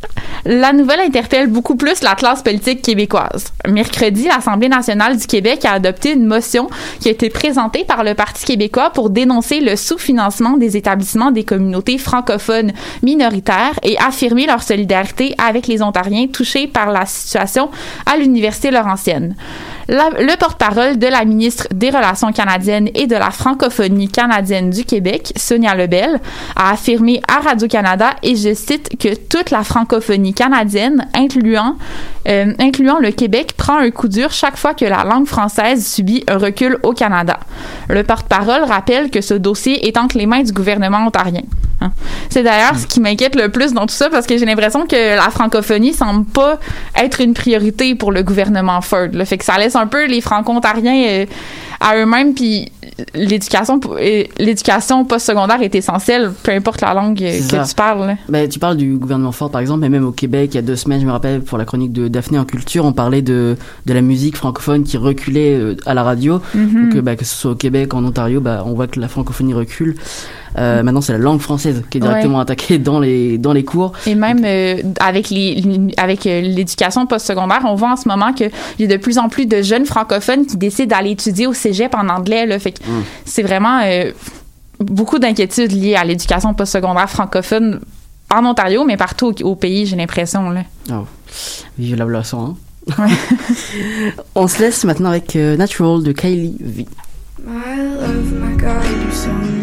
La nouvelle interpelle beaucoup plus la classe politique québécoise. Mercredi, l'Assemblée nationale du Québec a adopté une motion qui a été présentée par le Parti québécois pour dénoncer le sous-financement des établissements des communautés francophones minoritaires et affirmer leur solidarité avec les Ontariens touchés par la situation à l'Université Laurentienne. Le porte-parole de la ministre des Relations canadiennes et de la francophonie canadienne du Québec, Sonia Lebel, a affirmé à Radio-Canada, et je cite, que toute la francophonie canadienne, incluant, euh, incluant le Québec, prend un coup dur chaque fois que la langue française subit un recul au Canada. Le porte-parole rappelle que ce dossier est entre les mains du gouvernement ontarien. Hein. C'est d'ailleurs ce qui m'inquiète le plus dans tout ça parce que j'ai l'impression que la francophonie semble pas être une priorité pour le gouvernement Ford. Le fait que ça laisse un peu les franco-ontariens euh, à eux-mêmes puis l'éducation euh, l'éducation postsecondaire est essentielle peu importe la langue euh, que ça. tu parles. là. Ben, tu parles du gouvernement fort, par exemple, mais même au Québec, il y a deux semaines, je me rappelle, pour la chronique de Daphné en culture, on parlait de, de la musique francophone qui reculait à la radio. Mhm. Donc, euh, bah, que ce soit au Québec, en Ontario, bah, on voit que la francophonie recule. Euh, Maintenant, c'est la langue française qui est directement attaquée dans les, dans les cours. Et même euh, avec les avec euh, l'éducation postsecondaire, on voit en ce moment qu'il y a de plus en plus de jeunes francophones qui décident d'aller étudier au cégep en anglais. Là, fait que Mm. c'est vraiment euh, beaucoup d'inquiétudes liées à l'éducation postsecondaire francophone en Ontario, mais partout au, au pays, j'ai l'impression. Là. Oh. Vive la boisson, hein. on se laisse maintenant avec euh, Natural de Kylie V. My love, my God,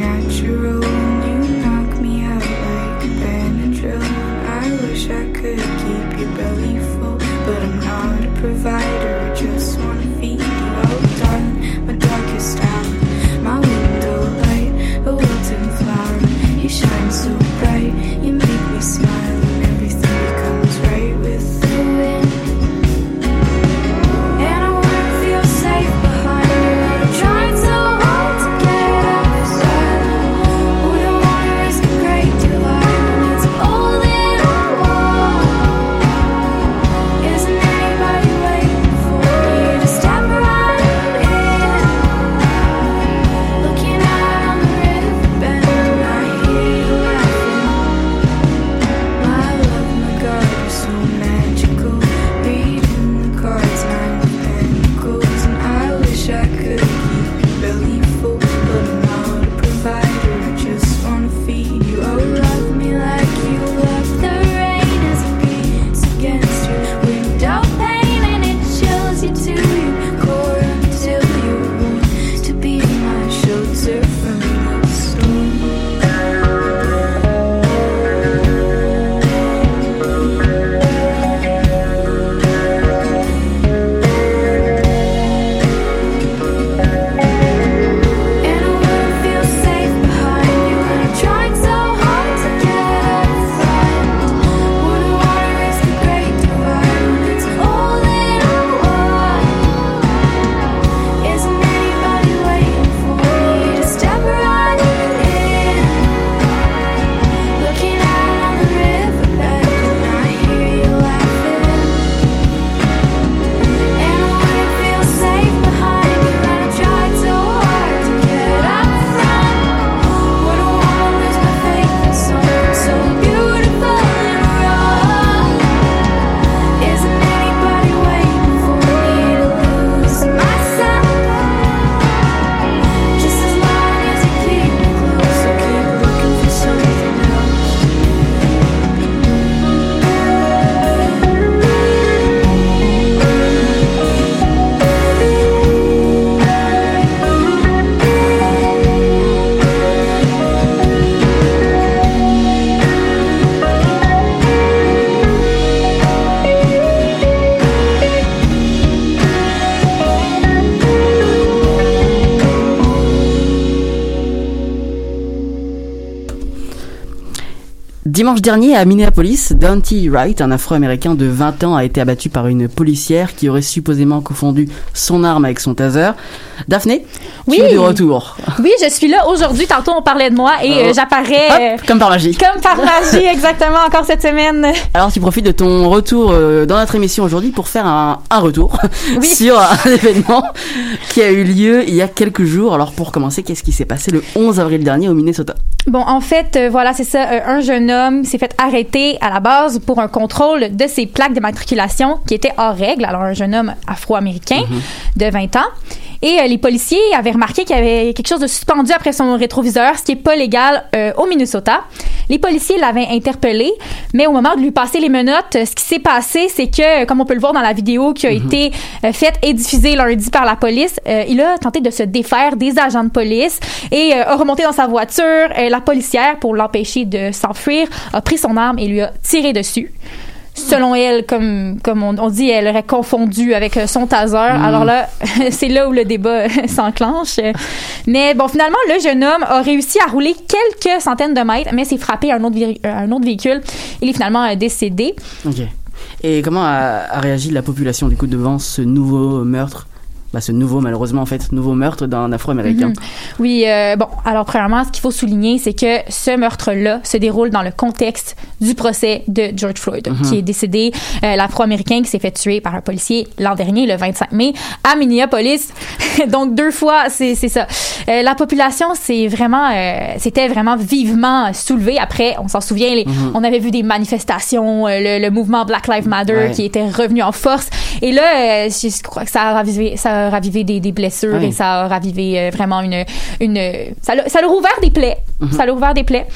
Dimanche dernier, à Minneapolis, Dante Wright, un afro-américain de 20 ans, a été abattu par une policière qui aurait supposément confondu son arme avec son taser. Daphné, Oui. tu es de retour. Oui, je suis là aujourd'hui. Tantôt, on parlait de moi et Oh. euh, j'apparais comme par magie. comme par magie, exactement, encore cette semaine. Alors tu profites de ton retour euh, dans notre émission aujourd'hui pour faire un, un retour Oui. sur un événement qui a eu lieu il y a quelques jours. Alors pour commencer, qu'est-ce qui s'est passé le 11 avril dernier au Minnesota? Bon, en fait, euh, voilà, c'est ça. un jeune homme s'est fait arrêter à la base pour un contrôle de ses plaques d'immatriculation qui étaient hors règle. Alors, un jeune homme afro-américain de 20 ans. Et euh, les policiers avaient remarqué qu'il y avait quelque chose de suspendu après son rétroviseur, ce qui est pas légal euh, au Minnesota. Les policiers l'avaient interpellé, mais au moment de lui passer les menottes, euh, ce qui s'est passé, c'est que, comme on peut le voir dans la vidéo qui a été euh, faite et diffusée lundi par la police, euh, il a tenté de se défaire des agents de police et euh, a remonté dans sa voiture. La policière, pour l'empêcher de s'enfuir, a pris son arme et lui a tiré dessus. Selon elle, comme, comme on, on dit, elle aurait confondu avec euh, son taser. Alors là, c'est là où le débat euh, s'enclenche. Mais bon, finalement, le jeune homme a réussi à rouler quelques centaines de mètres, mais s'est frappé à un autre, euh, un autre véhicule. Il est finalement décédé. Ok. Et comment a, a réagi la population du coup devant ce nouveau meurtre? Bah, ce nouveau, malheureusement, en fait, nouveau meurtre d'un afro-américain. Mhm. Oui, euh, bon, alors premièrement, ce qu'il faut souligner, c'est que ce meurtre-là se déroule dans le contexte du procès de George Floyd, Mhm. qui est décédé, euh, l'afro-américain qui s'est fait tuer par un policier l'an dernier, le 25 mai, à Minneapolis. Donc deux fois, c'est c'est ça. Euh, la population, c'est vraiment, euh, c'était vraiment vivement soulevée. Après, on s'en souvient, les- Mhm. on avait vu des manifestations, euh, le, le mouvement Black Lives Matter Ouais. qui était revenu en force. Et là, euh, je je crois que ça a ravivé, ça a ravivé des, des blessures et ça a ravivé vraiment une, une, ça l'a ça l'a rouvert des plaies. Mhm. Ça l'a ouvert des plaies.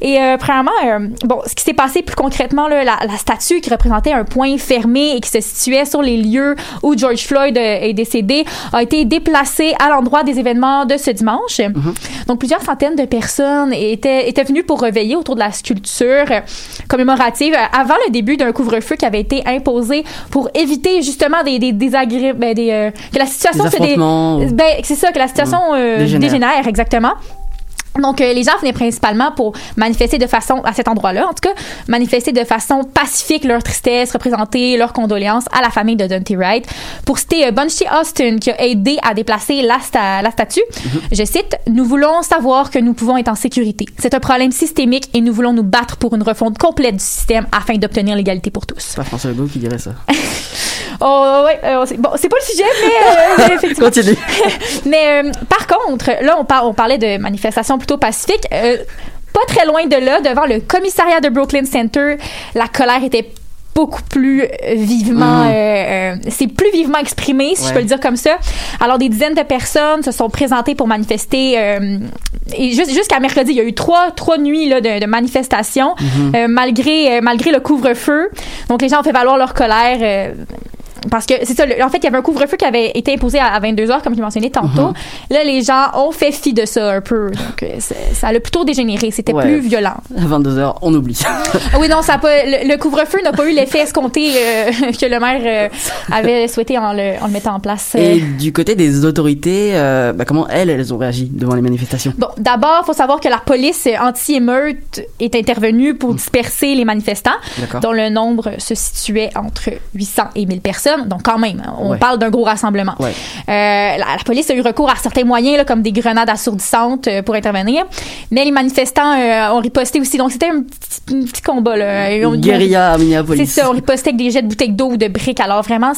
Et euh, premièrement, euh, bon, ce qui s'est passé plus concrètement, là, la, la statue qui représentait un point fermé et qui se situait sur les lieux où George Floyd euh, est décédé a été déplacée à l'endroit des événements de ce dimanche. Donc plusieurs centaines de personnes étaient, étaient venues pour reveiller autour de la sculpture euh, commémorative avant le début d'un couvre-feu qui avait été imposé pour éviter justement des, des ben, des, euh, que la situation Des se dé- ben, c'est ça que la situation euh, Dégénère. dégénère exactement. Donc, euh, les gens venaient principalement pour manifester de façon, à cet endroit-là, en tout cas, manifester de façon pacifique leur tristesse, représenter leurs condoléances à la famille de Dante Wright. Pour citer euh, Bunchy Austin, qui a aidé à déplacer la, sta- la statue, je cite, Nous voulons savoir que nous pouvons être en sécurité. C'est un problème systémique et nous voulons nous battre pour une refonte complète du système afin d'obtenir l'égalité pour tous. C'est pas François Legault qui dirait ça. Oh, ouais, euh, c'est- bon, c'est pas le sujet, mais, euh, effectivement. Continue. Mais euh, par contre, là, on, par- on parlait de manifestations pacifiques. Euh, pas très loin de là, devant le commissariat de Brooklyn Center, la colère était beaucoup plus vivement, Mm. euh, euh, c'est plus vivement exprimé, si je peux le dire comme ça. Alors, des dizaines de personnes se sont présentées pour manifester. euh, et jusqu'à mercredi, il y a eu trois, trois nuits là, de, de manifestations, Mm-hmm. malgré, malgré le couvre-feu. Donc, les gens ont fait valoir leur colère. Parce que c'est ça, le- en fait, il y avait un couvre-feu qui avait été imposé à, 22 heures, comme je mentionnais tantôt. Là, les gens ont fait fi de ça un peu. Donc, euh, ça a plutôt dégénéré. C'était Ouais. plus violent. À 22h, on oublie. Ah oui, non, ça a pas, le, le couvre-feu n'a pas eu l'effet escompté euh, que le maire euh, avait souhaité en le, en le mettant en place. Et du côté des autorités, bah, comment elles, elles ont réagi devant les manifestations? Bon, d'abord, faut savoir que la police anti-émeute est intervenue pour disperser les manifestants, dont le nombre se situait entre 800 et 1000 personnes. Donc, quand même, on Ouais. parle d'un gros rassemblement. Ouais. Euh, la, la police a eu recours à certains moyens, là, comme des grenades assourdissantes euh, pour intervenir. Mais les manifestants euh, ont riposté aussi. Donc, c'était un petit, un petit combat. Là. Une guérilla à C'est Minneapolis. ça, on ripostait avec des jets de bouteilles d'eau ou de briques. Alors vraiment,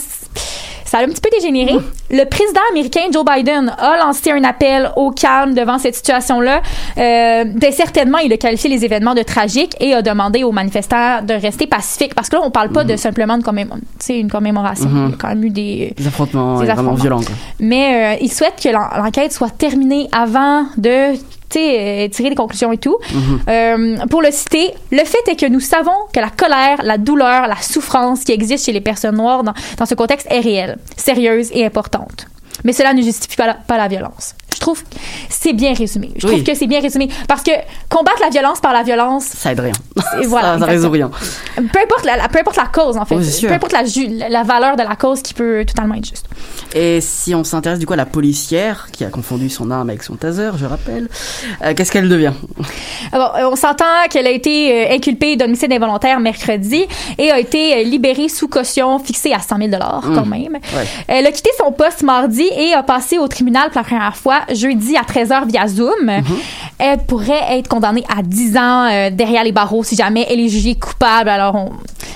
ça a un petit peu dégénéré. Le président américain Joe Biden a lancé un appel au calme devant cette situation-là. Euh, ben, certainement, il a qualifié les événements de tragiques et a demandé aux manifestants de rester pacifiques. Parce que là, on parle pas de simplement de commém- tu sais, une commémoration. Mhm. Il y a quand même eu des... Des affrontements Des affrontements. violents. Quoi. Mais euh, il souhaite que l'en- l'enquête soit terminée avant de euh, tirer des conclusions et tout. Mhm. Euh, pour le citer, le fait est que nous savons que la colère, la douleur, la souffrance qui existe chez les personnes noires dans, dans ce contexte est réelle, sérieuse et importante. Mais cela ne justifie pas la, pas la violence. Je trouve que c'est bien résumé. Je Oui. trouve que c'est bien résumé parce que combattre la violence par la violence, Ça aide rien. Et voilà, ça, ça résout rien. peu importe la, la- peu importe la cause en fait, Oui, sûr. peu importe la, valeur de la cause qui peut totalement être juste. Et si on s'intéresse du coup à la policière qui a confondu son arme avec son taser, je rappelle, euh, qu'est-ce qu'elle devient? Alors, on s'entend qu'elle a été euh, inculpée d'homicide involontaire mercredi et a été euh, libérée sous caution fixée à 100 000 Mm. quand même. Ouais. Elle a quitté son poste mardi et a passé au tribunal pour la première fois jeudi à 13h via Zoom. Mm-hmm. Elle pourrait être condamnée à 10 ans euh, derrière les barreaux si jamais elle est jugée coupable. Alors,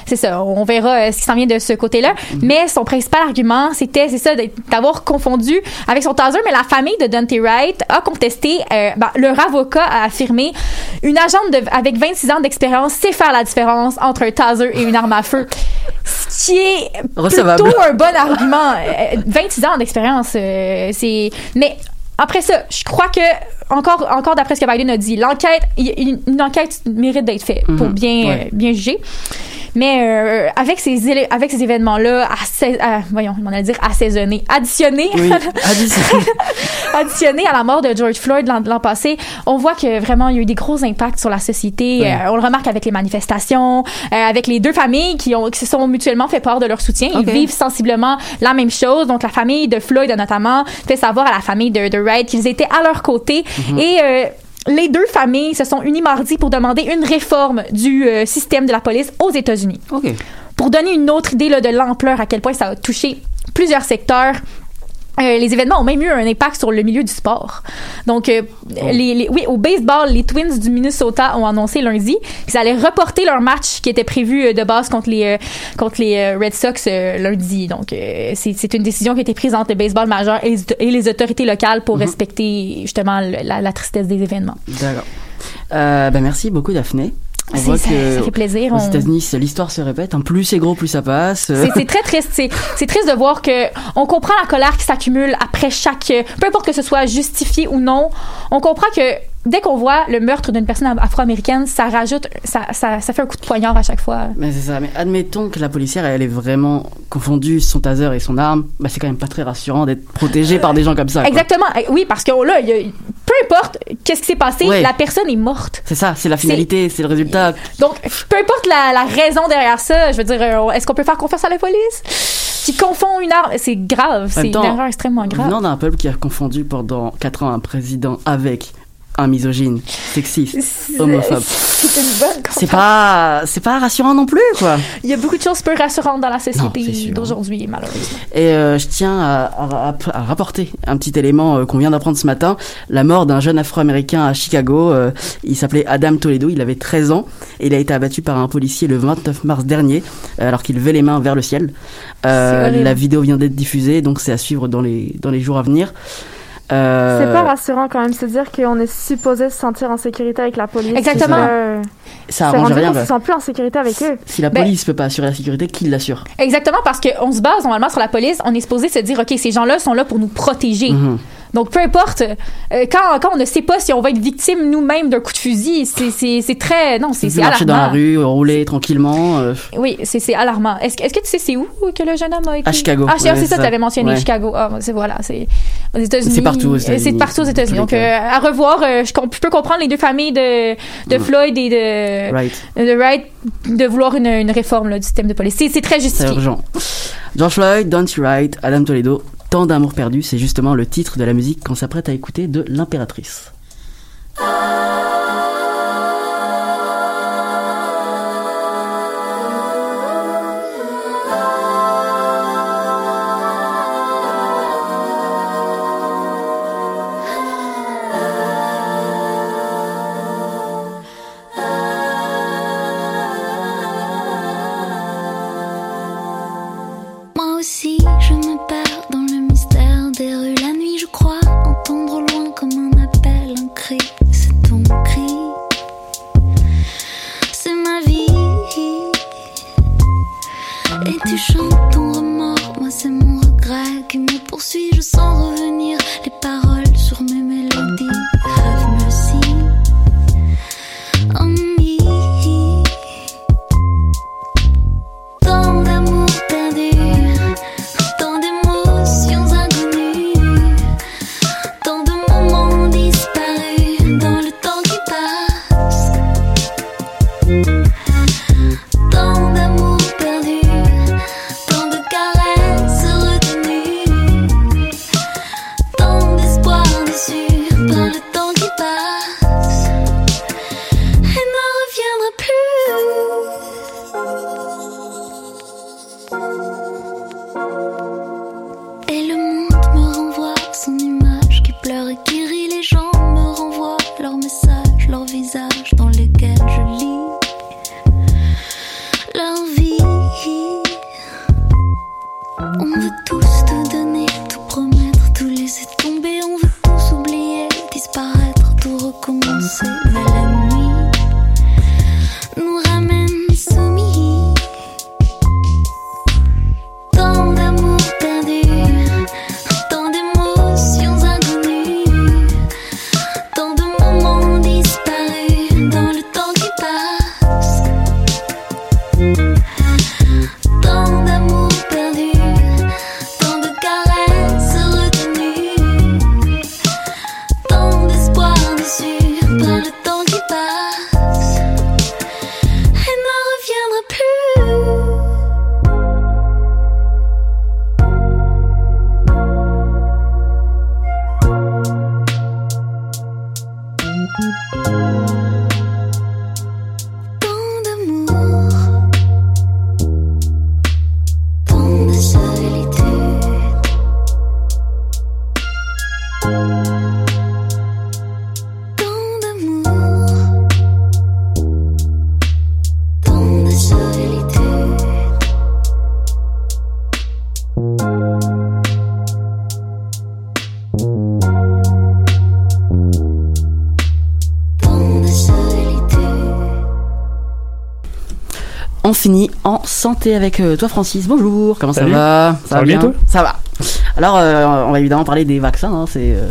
c'est ça, on verra euh, ce qui s'en vient de ce côté-là. Mm-hmm. Mais son principal argument, c'était, c'est ça, d'avoir confondu avec son taser. Mais la famille de Dante Wright a contesté. euh, ben, leur avocat a affirmé une agente de- avec 26 ans d'expérience sait faire la différence entre un taser et une arme à feu. Ce qui est plutôt un bon argument. Euh, 26 ans d'expérience, euh, c'est. Mais après ça, je crois que encore, encore d'après ce que Biden a dit, l'enquête, une, enquête mérite d'être faite pour Mhm. bien, Ouais. euh, bien juger. Mais euh, avec ces avec ces événements-là, euh, voyons, on allait dire assaisonnés, additionnés, Oui, additionné. additionnés à la mort de George Floyd l'an passé, on voit que vraiment il y a eu des gros impacts sur la société. Euh, on le remarque avec les manifestations, euh, avec les deux familles qui ont qui se sont mutuellement fait part de leur soutien. Ils vivent sensiblement la même chose. Donc la famille de Floyd notamment fait savoir à la famille de, de Wright qu'ils étaient à leur côté Mhm. et euh, les deux familles se sont unies mardi pour demander une réforme du euh, système de la police aux États-Unis pour donner une autre idée là, de l'ampleur à quel point ça a touché plusieurs secteurs. Euh, les événements ont même eu un impact sur le milieu du sport. Donc, euh, les, les- oui, au baseball, les Twins du Minnesota ont annoncé lundi qu'ils allaient reporter leur match qui était prévu euh, de base contre les, euh, contre les Red Sox lundi. Donc, c'est une décision qui a été prise entre le baseball majeur et les, et les autorités locales pour respecter justement le- la, la tristesse des événements. D'accord. Bah, merci beaucoup, Daphné. On voit ça- que ça fait plaisir, Aux on- États-Unis, l'histoire se répète. hein. Plus c'est gros, plus ça passe. C'est c'est très triste. C'est c'est triste de voir que on comprend la colère qui s'accumule après chaque, peu importe que ce soit justifié ou non. On comprend que dès qu'on voit le meurtre d'une personne afro-américaine, ça rajoute, ça, ça, ça fait un coup de poignard à chaque fois. Mais c'est ça. Mais admettons que la policière, elle est vraiment confondue son taser et son arme. Bah, c'est quand même pas très rassurant d'être protégée par des gens comme ça. Exactement. Oui, parce que là, y a- peu importe qu'est-ce qui s'est passé, Ouais. la personne est morte. C'est ça, c'est la finalité, c'est le résultat. Donc, peu importe la, la raison derrière ça, je veux dire, euh, est-ce qu'on peut faire confiance à la police? Qui confond une arme C'est grave. C'est une erreur extrêmement grave. Venant d'un peuple qui a confondu pendant 4 ans un président avec un misogyne, sexiste, homophobe. C'est une bonne C'est pas, c'est pas rassurant non plus, quoi. Il y a beaucoup de choses peu rassurantes dans la société d'aujourd'hui, malheureusement. Et euh, je tiens à, à- à rapporter un petit élément euh, qu'on vient d'apprendre ce matin, la mort d'un jeune Afro-Américain à Chicago. euh, il s'appelait Adam Toledo, il avait 13 ans et il a été abattu par un policier le 29 mars dernier alors qu'il levait les mains vers le ciel. La vidéo vient d'être diffusée, donc c'est à suivre dans les, dans les jours à venir. Euh, C'est pas rassurant quand même se dire qu'on est supposé se sentir en sécurité avec la police. Exactement. Euh, Ça c'est arrange rien, qu'on bah. se sent plus en sécurité avec eux. Si la Ben- police peut pas assurer la sécurité, qui l'assure? Exactement, parce qu'on se base normalement sur la police, on est supposé se dire, OK, ces gens-là sont là pour nous protéger. Mhm. Donc, peu importe, euh, quand, quand on ne sait pas si on va être victime nous-mêmes d'un coup de fusil, c'est- c'est c'est très... Non, c'est c'est marcher alarmant. dans la rue, rouler tranquillement. euh, Oui, c'est c'est alarmant. Est-ce que, est-ce que tu sais c'est où que le jeune homme a été... À Chicago. Ah, c'est Ouais, c'est ça, tu avais mentionné Ouais. Chicago. Ah, c'est voilà, c'est aux États-Unis. C'est partout aux États-Unis. C'est partout aux États-Unis. Donc, euh, à revoir, je, comp- je peux comprendre les deux familles de, de Floyd et de, Right. de Wright de vouloir une, une réforme là, du système de police. C'est c'est très C'est justifié. urgent. George Floyd, Don't You Right, Adam Toledo, Tant d'amour perdu, c'est justement le titre de la musique qu'on s'apprête à écouter de l'impératrice. Avec euh, toi, Francis. Bonjour. Comment Salut. ça va Ça va bien, toi? Ça va. Alors, euh, on va évidemment parler des vaccins. hein. C'est euh,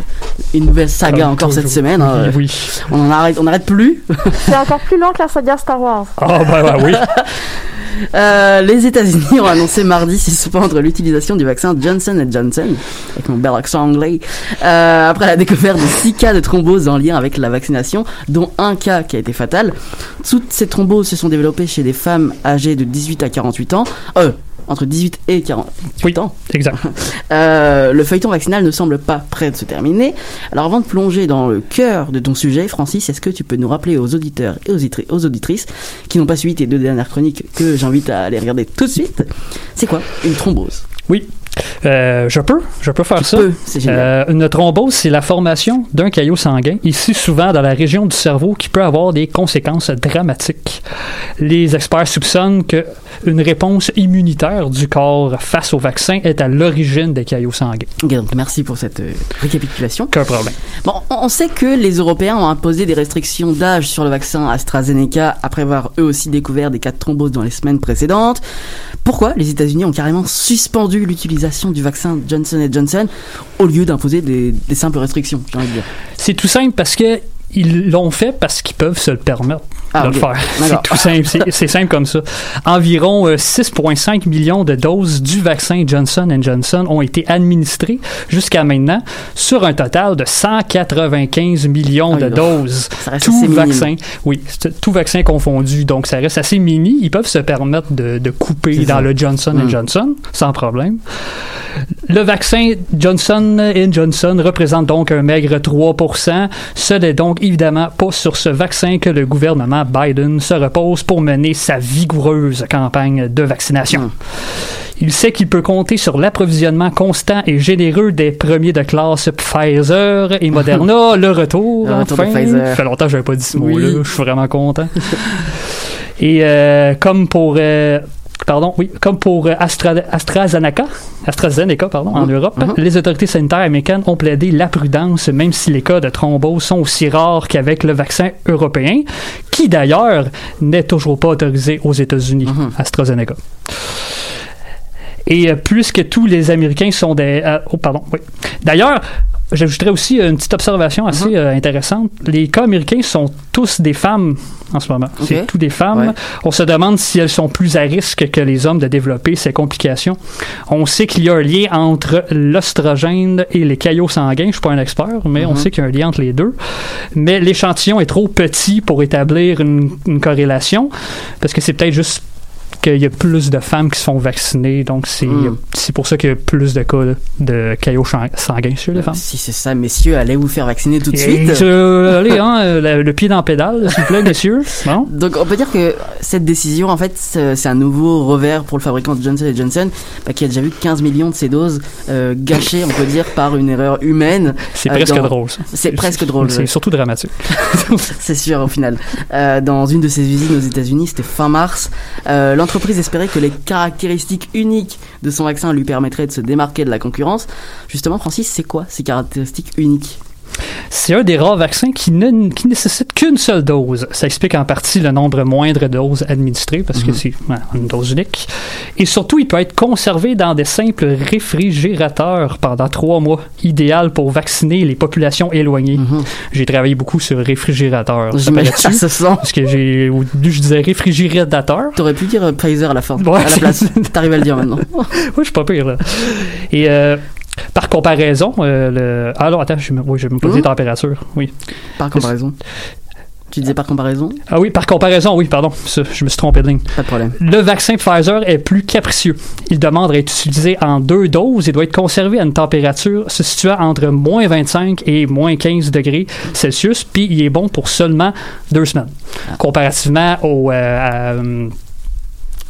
une nouvelle saga Comme encore cette semaine. hein. Oui, oui. On en arrête, on n'arrête plus. C'est encore plus long que la saga Star Wars. Ah, bah, bah oui. Euh, les États-Unis ont annoncé mardi suspendre l'utilisation du vaccin Johnson Johnson, avec mon bel accent anglais, euh, après la découverte de 6 cas de thrombose en lien avec la vaccination, dont un cas qui a été fatal. Toutes ces thromboses se sont développées chez des femmes âgées de 18 à 48 ans. Euh, entre 18 et 48 ans. Exact. Euh, le feuilleton vaccinal ne semble pas prêt de se terminer. Alors avant de plonger dans le cœur de ton sujet, Francis, est-ce que tu peux nous rappeler aux auditeurs et aux, aux auditrices qui n'ont pas suivi tes deux dernières chroniques que j'invite à aller regarder tout de suite, c'est quoi une thrombose? Oui. Euh, je peux, je peux faire ça. peux. Euh, une thrombose, c'est la formation d'un caillot sanguin, ici souvent dans la région du cerveau, qui peut avoir des conséquences dramatiques. Les experts soupçonnent que une réponse immunitaire du corps face au vaccin est à l'origine des caillots sanguins. Ok, donc merci pour cette euh, récapitulation. Aucun problème. Bon, on on sait que les Européens ont imposé des restrictions d'âge sur le vaccin AstraZeneca après avoir eux aussi découvert des cas de thrombose dans les semaines précédentes. Pourquoi les États-Unis ont carrément suspendu l'utilisation du vaccin Johnson Johnson au lieu d'imposer des, simples restrictions, C'est tout simple parce que ils l'ont fait parce qu'ils peuvent se le permettre Ah, de ok. le faire. C'est tout simple. C'est- simple comme ça. Environ euh, 6,5 millions de doses du vaccin Johnson Johnson ont été administrées jusqu'à maintenant sur un total de 195 millions Ah de doses. Ça reste Tout vaccin, oui, tout vaccin confondu. Donc, ça reste assez mini. Ils peuvent se permettre de, de couper dans ça. le Johnson Mm. Johnson sans problème. Le vaccin Johnson Johnson représente donc un maigre 3 Ce n'est donc évidemment pas sur ce vaccin que le gouvernement Biden se repose pour mener sa vigoureuse campagne de vaccination. Mm. Il sait qu'il peut compter sur l'approvisionnement constant et généreux des premiers de classe Pfizer et Moderna. le retour, Le retour de enfin. Pfizer. Ça fait longtemps que je n'avais pas dit ce mot-là. Oui. Je suis vraiment content. et euh, comme pour... euh, Pardon, oui, comme pour euh, Astra, AstraZeneca, AstraZeneca, pardon, en Mhm. Europe, Mhm. les autorités sanitaires américaines ont plaidé la prudence, même si les cas de thrombose sont aussi rares qu'avec le vaccin européen, qui d'ailleurs n'est toujours pas autorisé aux États-Unis, Mhm. AstraZeneca. Et euh, puisque tous les Américains sont des... euh, oh, pardon, oui. D'ailleurs, j'ajouterais aussi une petite observation assez Mhm. euh, intéressante. Les cas américains sont tous des femmes en ce moment. C'est tous des femmes. Ouais. On se demande si elles sont plus à risque que les hommes de développer ces complications. On sait qu'il y a un lien entre l'ostrogène et les caillots sanguins. Je suis pas un expert, mais on Mhm. sait qu'il y a un lien entre les deux. Mais l'échantillon est trop petit pour établir une, une corrélation, parce que c'est peut-être juste qu'il y a plus de femmes qui se font vacciner, donc c'est Mm. pour ça qu'il y a plus de cas là, de caillots sanguins chez les femmes. Si c'est ça, messieurs, allez vous faire vacciner tout de Et suite. euh, allez, hein, euh, le, le pied dans la pédale, s'il vous plaît, messieurs. Bon. Donc on peut dire que cette décision, en fait, c'est un nouveau revers pour le fabricant de Johnson Johnson, bah, qui a déjà vu 15 millions de ces doses euh, gâchées, on peut dire, par une erreur humaine. C'est Euh, presque dans- drôle. C'est presque drôle. C'est surtout dramatique. c'est sûr au final. Euh, dans une de ses usines aux États-Unis, c'était fin mars. Euh, L'entreprise espérait que les caractéristiques uniques de son vaccin lui permettraient de se démarquer de la concurrence. Justement, Francis, c'est quoi ces caractéristiques uniques? C'est un des rares vaccins qui ne qui nécessite qu'une seule dose. Ça explique en partie le nombre moindre de doses administrées parce que Mhm. c'est une dose unique. Et surtout, il peut être conservé dans des simples réfrigérateurs pendant trois mois, idéal pour vacciner les populations éloignées. J'ai travaillé beaucoup sur réfrigérateur. J'imagine- paraît-tu? ça se sent. Parce que j'ai au début je disais réfrigérateur. T'aurais pu dire Pfizer à la fin, Ouais, à la place. T'arrives à le dire maintenant. oui, je suis pas pire, là. Et euh, par comparaison, euh, le... Ah non, attends, je me, oui, je vais me poser Mhm. température, oui. Par comparaison. Tu disais par comparaison? Ah oui, par comparaison, oui, pardon, je me suis trompé de ligne. Pas de problème. Le vaccin Pfizer est plus capricieux. Il demande à être utilisé en deux doses et doit être conservé à une température se situant entre moins 25 et moins 15 degrés Celsius, puis il est bon pour seulement deux semaines. Comparativement au... euh, à,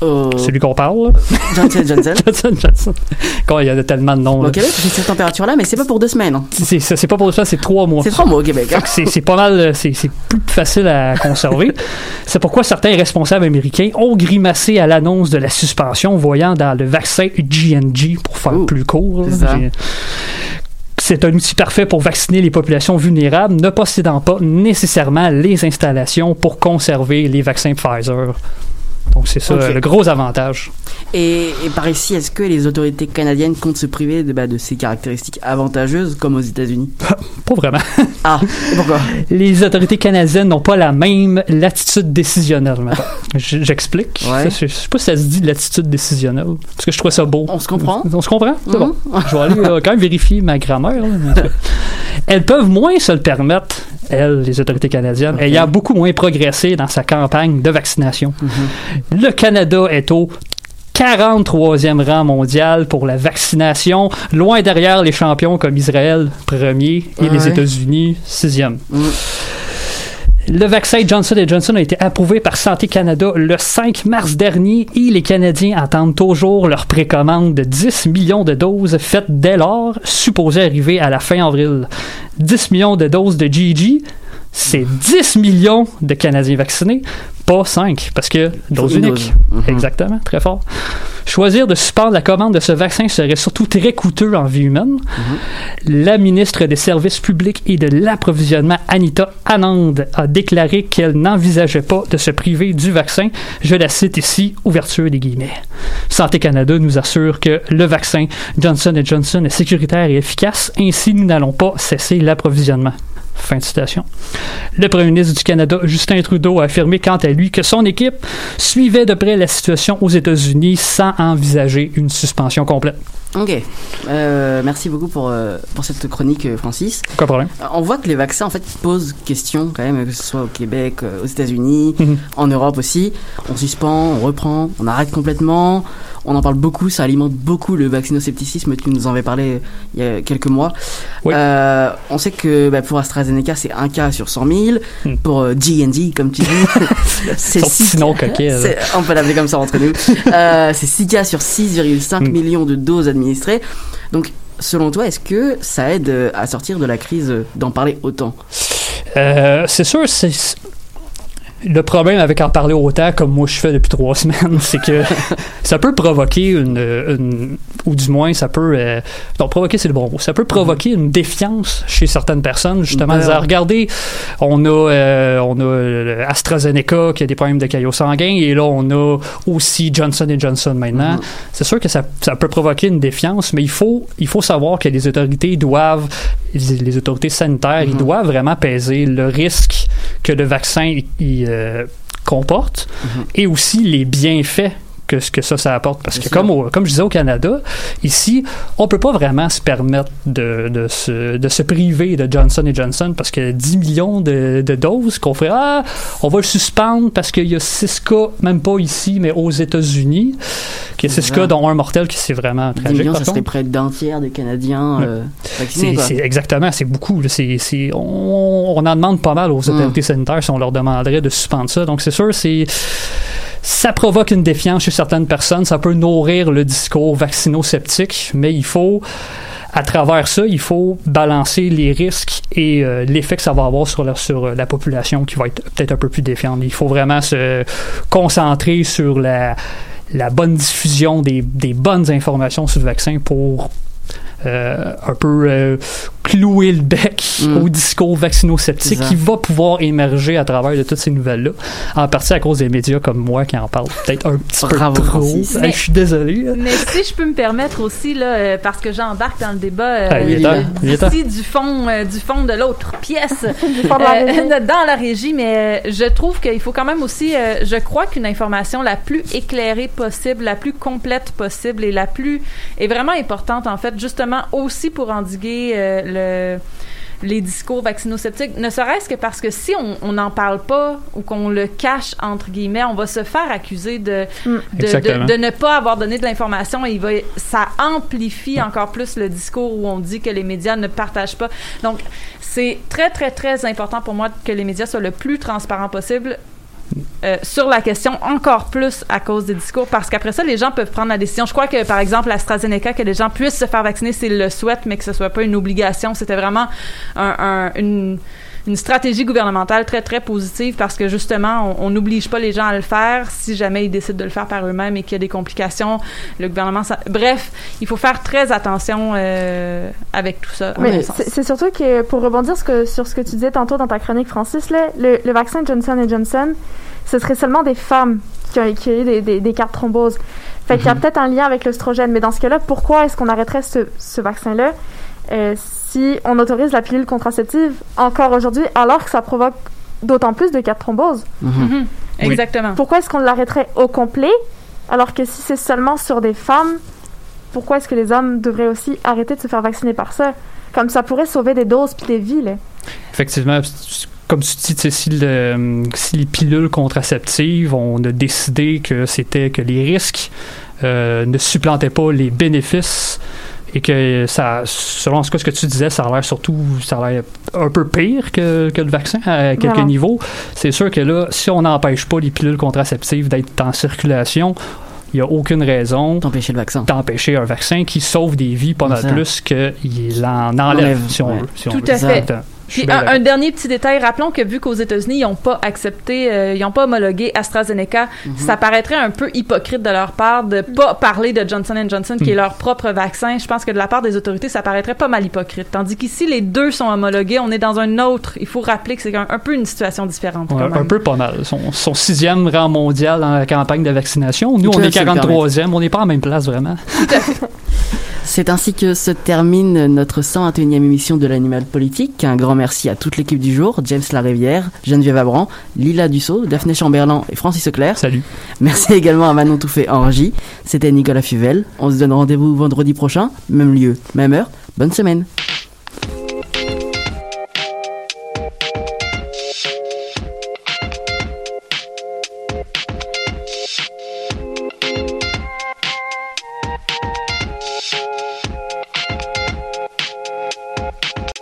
euh, celui qu'on parle. Johnson Johnson. Johnson Johnson. Quand il y a tellement de noms. Au. Québec, c'est cette température-là, mais c'est pas pour deux semaines. hein. C'est, c'est, pas pour ça, c'est trois mois. C'est trois mois au Québec. hein. C'est, pas mal, euh, c'est, plus facile à conserver. c'est pourquoi certains responsables américains ont grimacé à l'annonce de la suspension, voyant dans le vaccin GNG, pour faire plus court. j'ai- c'est un outil parfait pour vacciner les populations vulnérables, ne possédant pas nécessairement les installations pour conserver les vaccins Pfizer. Donc c'est ça le gros avantage. Et, et par ici, est-ce que les autorités canadiennes comptent se priver de, bah, de ces caractéristiques avantageuses comme aux États-Unis? Pas vraiment. Ah, pourquoi? Les autorités canadiennes n'ont pas la même latitude décisionnelle. J'explique. Ouais. Je sais pas si ça se dit latitude décisionnelle. Parce que je trouve ça beau. On se comprend? On se comprend? C'est bon. Je vais aller euh, quand même vérifier ma grammaire. là. Elles peuvent moins se le permettre, elles, les autorités canadiennes, ayant beaucoup moins progressé dans sa campagne de vaccination. Mhm. Le Canada est au 43e rang mondial pour la vaccination, loin derrière les champions comme Israël, premier, et les. États-Unis, sixième. Mhm. Le vaccin Johnson Johnson a été approuvé par Santé Canada le 5 mars dernier et les Canadiens attendent toujours leur précommande de 10 millions de doses faites dès lors, supposées arriver à la fin avril. 10 millions de doses de GG, c'est 10 millions de Canadiens vaccinés, pas 5, parce que dose unique. Mhm. Exactement, très fort. Choisir de suspendre la commande de ce vaccin serait surtout très coûteux en vie humaine. La ministre des Services publics et de l'approvisionnement, Anita Anand, a déclaré qu'elle n'envisageait pas de se priver du vaccin. Je la cite ici, ouverture des guillemets. Santé Canada nous assure que le vaccin Johnson Johnson est sécuritaire et efficace, ainsi nous n'allons pas cesser l'approvisionnement. Fin de citation. Le premier ministre du Canada, Justin Trudeau, a affirmé quant à lui que son équipe suivait de près la situation aux États-Unis sans envisager une suspension complète. Ok. Euh, merci beaucoup pour, euh, pour cette chronique, euh, Francis. Aucun problème. On voit que les vaccins, en fait, posent question quand même, que ce soit au Québec, euh, aux États-Unis, Mhm. en Europe aussi. On suspend, on reprend, on arrête complètement. On en parle beaucoup, ça alimente beaucoup le vaccinoscepticisme. Tu nous en avais parlé il y a quelques mois. Oui. Euh, on sait que bah, pour AstraZeneca, c'est un cas sur 100 000. Hmm. Pour euh, GNG, comme tu dis, c'est Son six petit nom coquet, là. c'est- On peut l'appeler comme ça entre nous. Euh, c'est 6 cas sur 6,5 Hmm. millions de doses administrées. Donc, selon toi, est-ce que ça aide euh, à sortir de la crise euh, d'en parler autant? Euh, c'est sûr, c'est. Le problème avec en parler autant, comme moi je fais depuis trois semaines, c'est que ça peut provoquer une, une- Ou du moins, ça peut. euh, non, provoquer, c'est le bon mot. Ça peut provoquer une défiance chez certaines personnes, justement. Peur. regardez, on a, euh, on a euh, AstraZeneca qui a des problèmes de caillots sanguins, et là, on a aussi Johnson Johnson maintenant. C'est sûr que ça, ça peut provoquer une défiance, mais il faut, il faut savoir que les autorités doivent, les, les autorités sanitaires, ils doivent vraiment peser le risque que le vaccin il, euh, comporte et aussi les bienfaits que, ce que ça, ça apporte. Parce que, comme, au- comme je disais au Canada, ici, on peut pas vraiment se permettre de, de, se, de se priver de Johnson Johnson parce que 10 millions de, de doses qu'on ferait, ah, on va le suspendre parce qu'il y a 6 cas, même pas ici, mais aux États-Unis, qu'il y a 6 C'est cas, dont un mortel, qui c'est vraiment 10 tragique. millions, ça serait près d'un tiers des Canadiens Ouais. euh, vaccinés. C'est, exactement, c'est beaucoup. on, on en demande pas mal aux Mm. autorités sanitaires si on leur demanderait de suspendre ça. Donc c'est sûr, c'est ça provoque une défiance chez certaines personnes. Ça peut nourrir le discours vaccino-sceptique, mais il faut à travers ça, il faut balancer les risques et euh, l'effet que ça va avoir sur la, sur euh, la population qui va être peut-être un peu plus défiante. Il faut vraiment se concentrer sur la, bonne diffusion des, bonnes informations sur le vaccin pour un peu euh, clouer le bec Mm. au discours vaccino-sceptique qui va pouvoir émerger à travers de toutes ces nouvelles-là, en partie à cause des médias comme moi qui en parlent peut-être un petit Bravo, peu trop. Hey, je suis désolé. là. Mais si je peux me permettre aussi, là, euh, parce que j'embarque dans le débat euh, Ah, temps, d'ici du fond, euh, du fond de l'autre pièce, euh, dans la régie, mais euh, je trouve qu'il faut quand même aussi, euh, je crois qu'une information la plus éclairée possible, la plus complète possible et la plus est vraiment importante en fait, justement aussi pour endiguer euh, le les discours vaccinosceptiques, ne serait-ce que parce que si on n'en parle pas ou qu'on le cache, entre guillemets, on va se faire accuser de, de, de, Exactement. de ne pas avoir donné de l'information et il va, ça amplifie encore plus le discours où on dit que les médias ne partagent pas. Donc, c'est très, très, très important pour moi que les médias soient le plus transparents possible. Euh, sur la question encore plus à cause des discours parce qu'après ça les gens peuvent prendre la décision. Je crois que par exemple l'AstraZeneca que les gens puissent se faire vacciner s'ils le souhaitent mais que ce soit pas une obligation. C'était vraiment un, un- une une stratégie gouvernementale très très positive parce que justement on n'oblige pas les gens à le faire si jamais ils décident de le faire par eux-mêmes et qu'il y a des complications le gouvernement ça- bref il faut faire très attention euh, avec tout ça Mais c'est surtout que, pour rebondir ce que- sur ce que tu disais tantôt dans ta chronique, Francis, là, le, le vaccin Johnson Johnson, ce serait seulement des femmes qui ont, qui ont eu des, des, des cas de thrombose. Fait qu'il y a Mhm. peut-être un lien avec l'œstrogène, mais dans ce cas-là, pourquoi est-ce qu'on arrêterait ce, ce vaccin-là? Euh, si on autorise la pilule contraceptive encore aujourd'hui, alors que ça provoque d'autant plus de cas de thrombose? Mhm. exactement Pourquoi est-ce qu'on l'arrêterait au complet, alors que si c'est seulement sur des femmes, pourquoi est-ce que les hommes devraient aussi arrêter de se faire vacciner par ça? Comme ça pourrait sauver des doses puis des vies, là. Effectivement, comme tu dis, si, le- si les pilules contraceptives, on a décidé que c'était que les risques euh, ne supplantaient pas les bénéfices et que ça, selon ce que ce que tu disais, ça a l'air surtout, ça a l'air un peu pire que, que le vaccin à quelques niveaux. C'est sûr que là, si on n'empêche pas les pilules contraceptives d'être en circulation, il n'y a aucune raison D'empêcher le vaccin. d'empêcher un vaccin qui sauve des vies pas mal plus qu'il en enlève, Enlève, si on ouais. veut. si on Tout veut. à fait. Puis un, dernier petit détail, rappelons que vu qu'aux États-Unis, ils n'ont pas accepté, euh, ils n'ont pas homologué AstraZeneca, Mhm. ça paraîtrait un peu hypocrite de leur part de pas parler de Johnson Johnson, qui est Mhm. leur propre vaccin. Je pense que de la part des autorités, ça paraîtrait pas mal hypocrite. Tandis qu'ici, les deux sont homologués, on est dans un autre. Il faut rappeler que c'est un, un peu une situation différente. Ouais, quand même. un peu pas mal. Son, son sixième rang mondial dans la campagne de vaccination. Nous, on est se le permettre. 43e. On n'est pas en même place, vraiment. C'est ainsi que se termine notre 121e émission de l'Animal Politique. Un grand merci à toute l'équipe du jour, James Larivière, Geneviève Abran, Lila Dussault, Daphné Chamberlain et Francis Auclair. Salut. Merci également à Manon Touffet en régie. C'était Nicolas Fuvel. On se donne rendez-vous vendredi prochain, même lieu, même heure. Bonne semaine.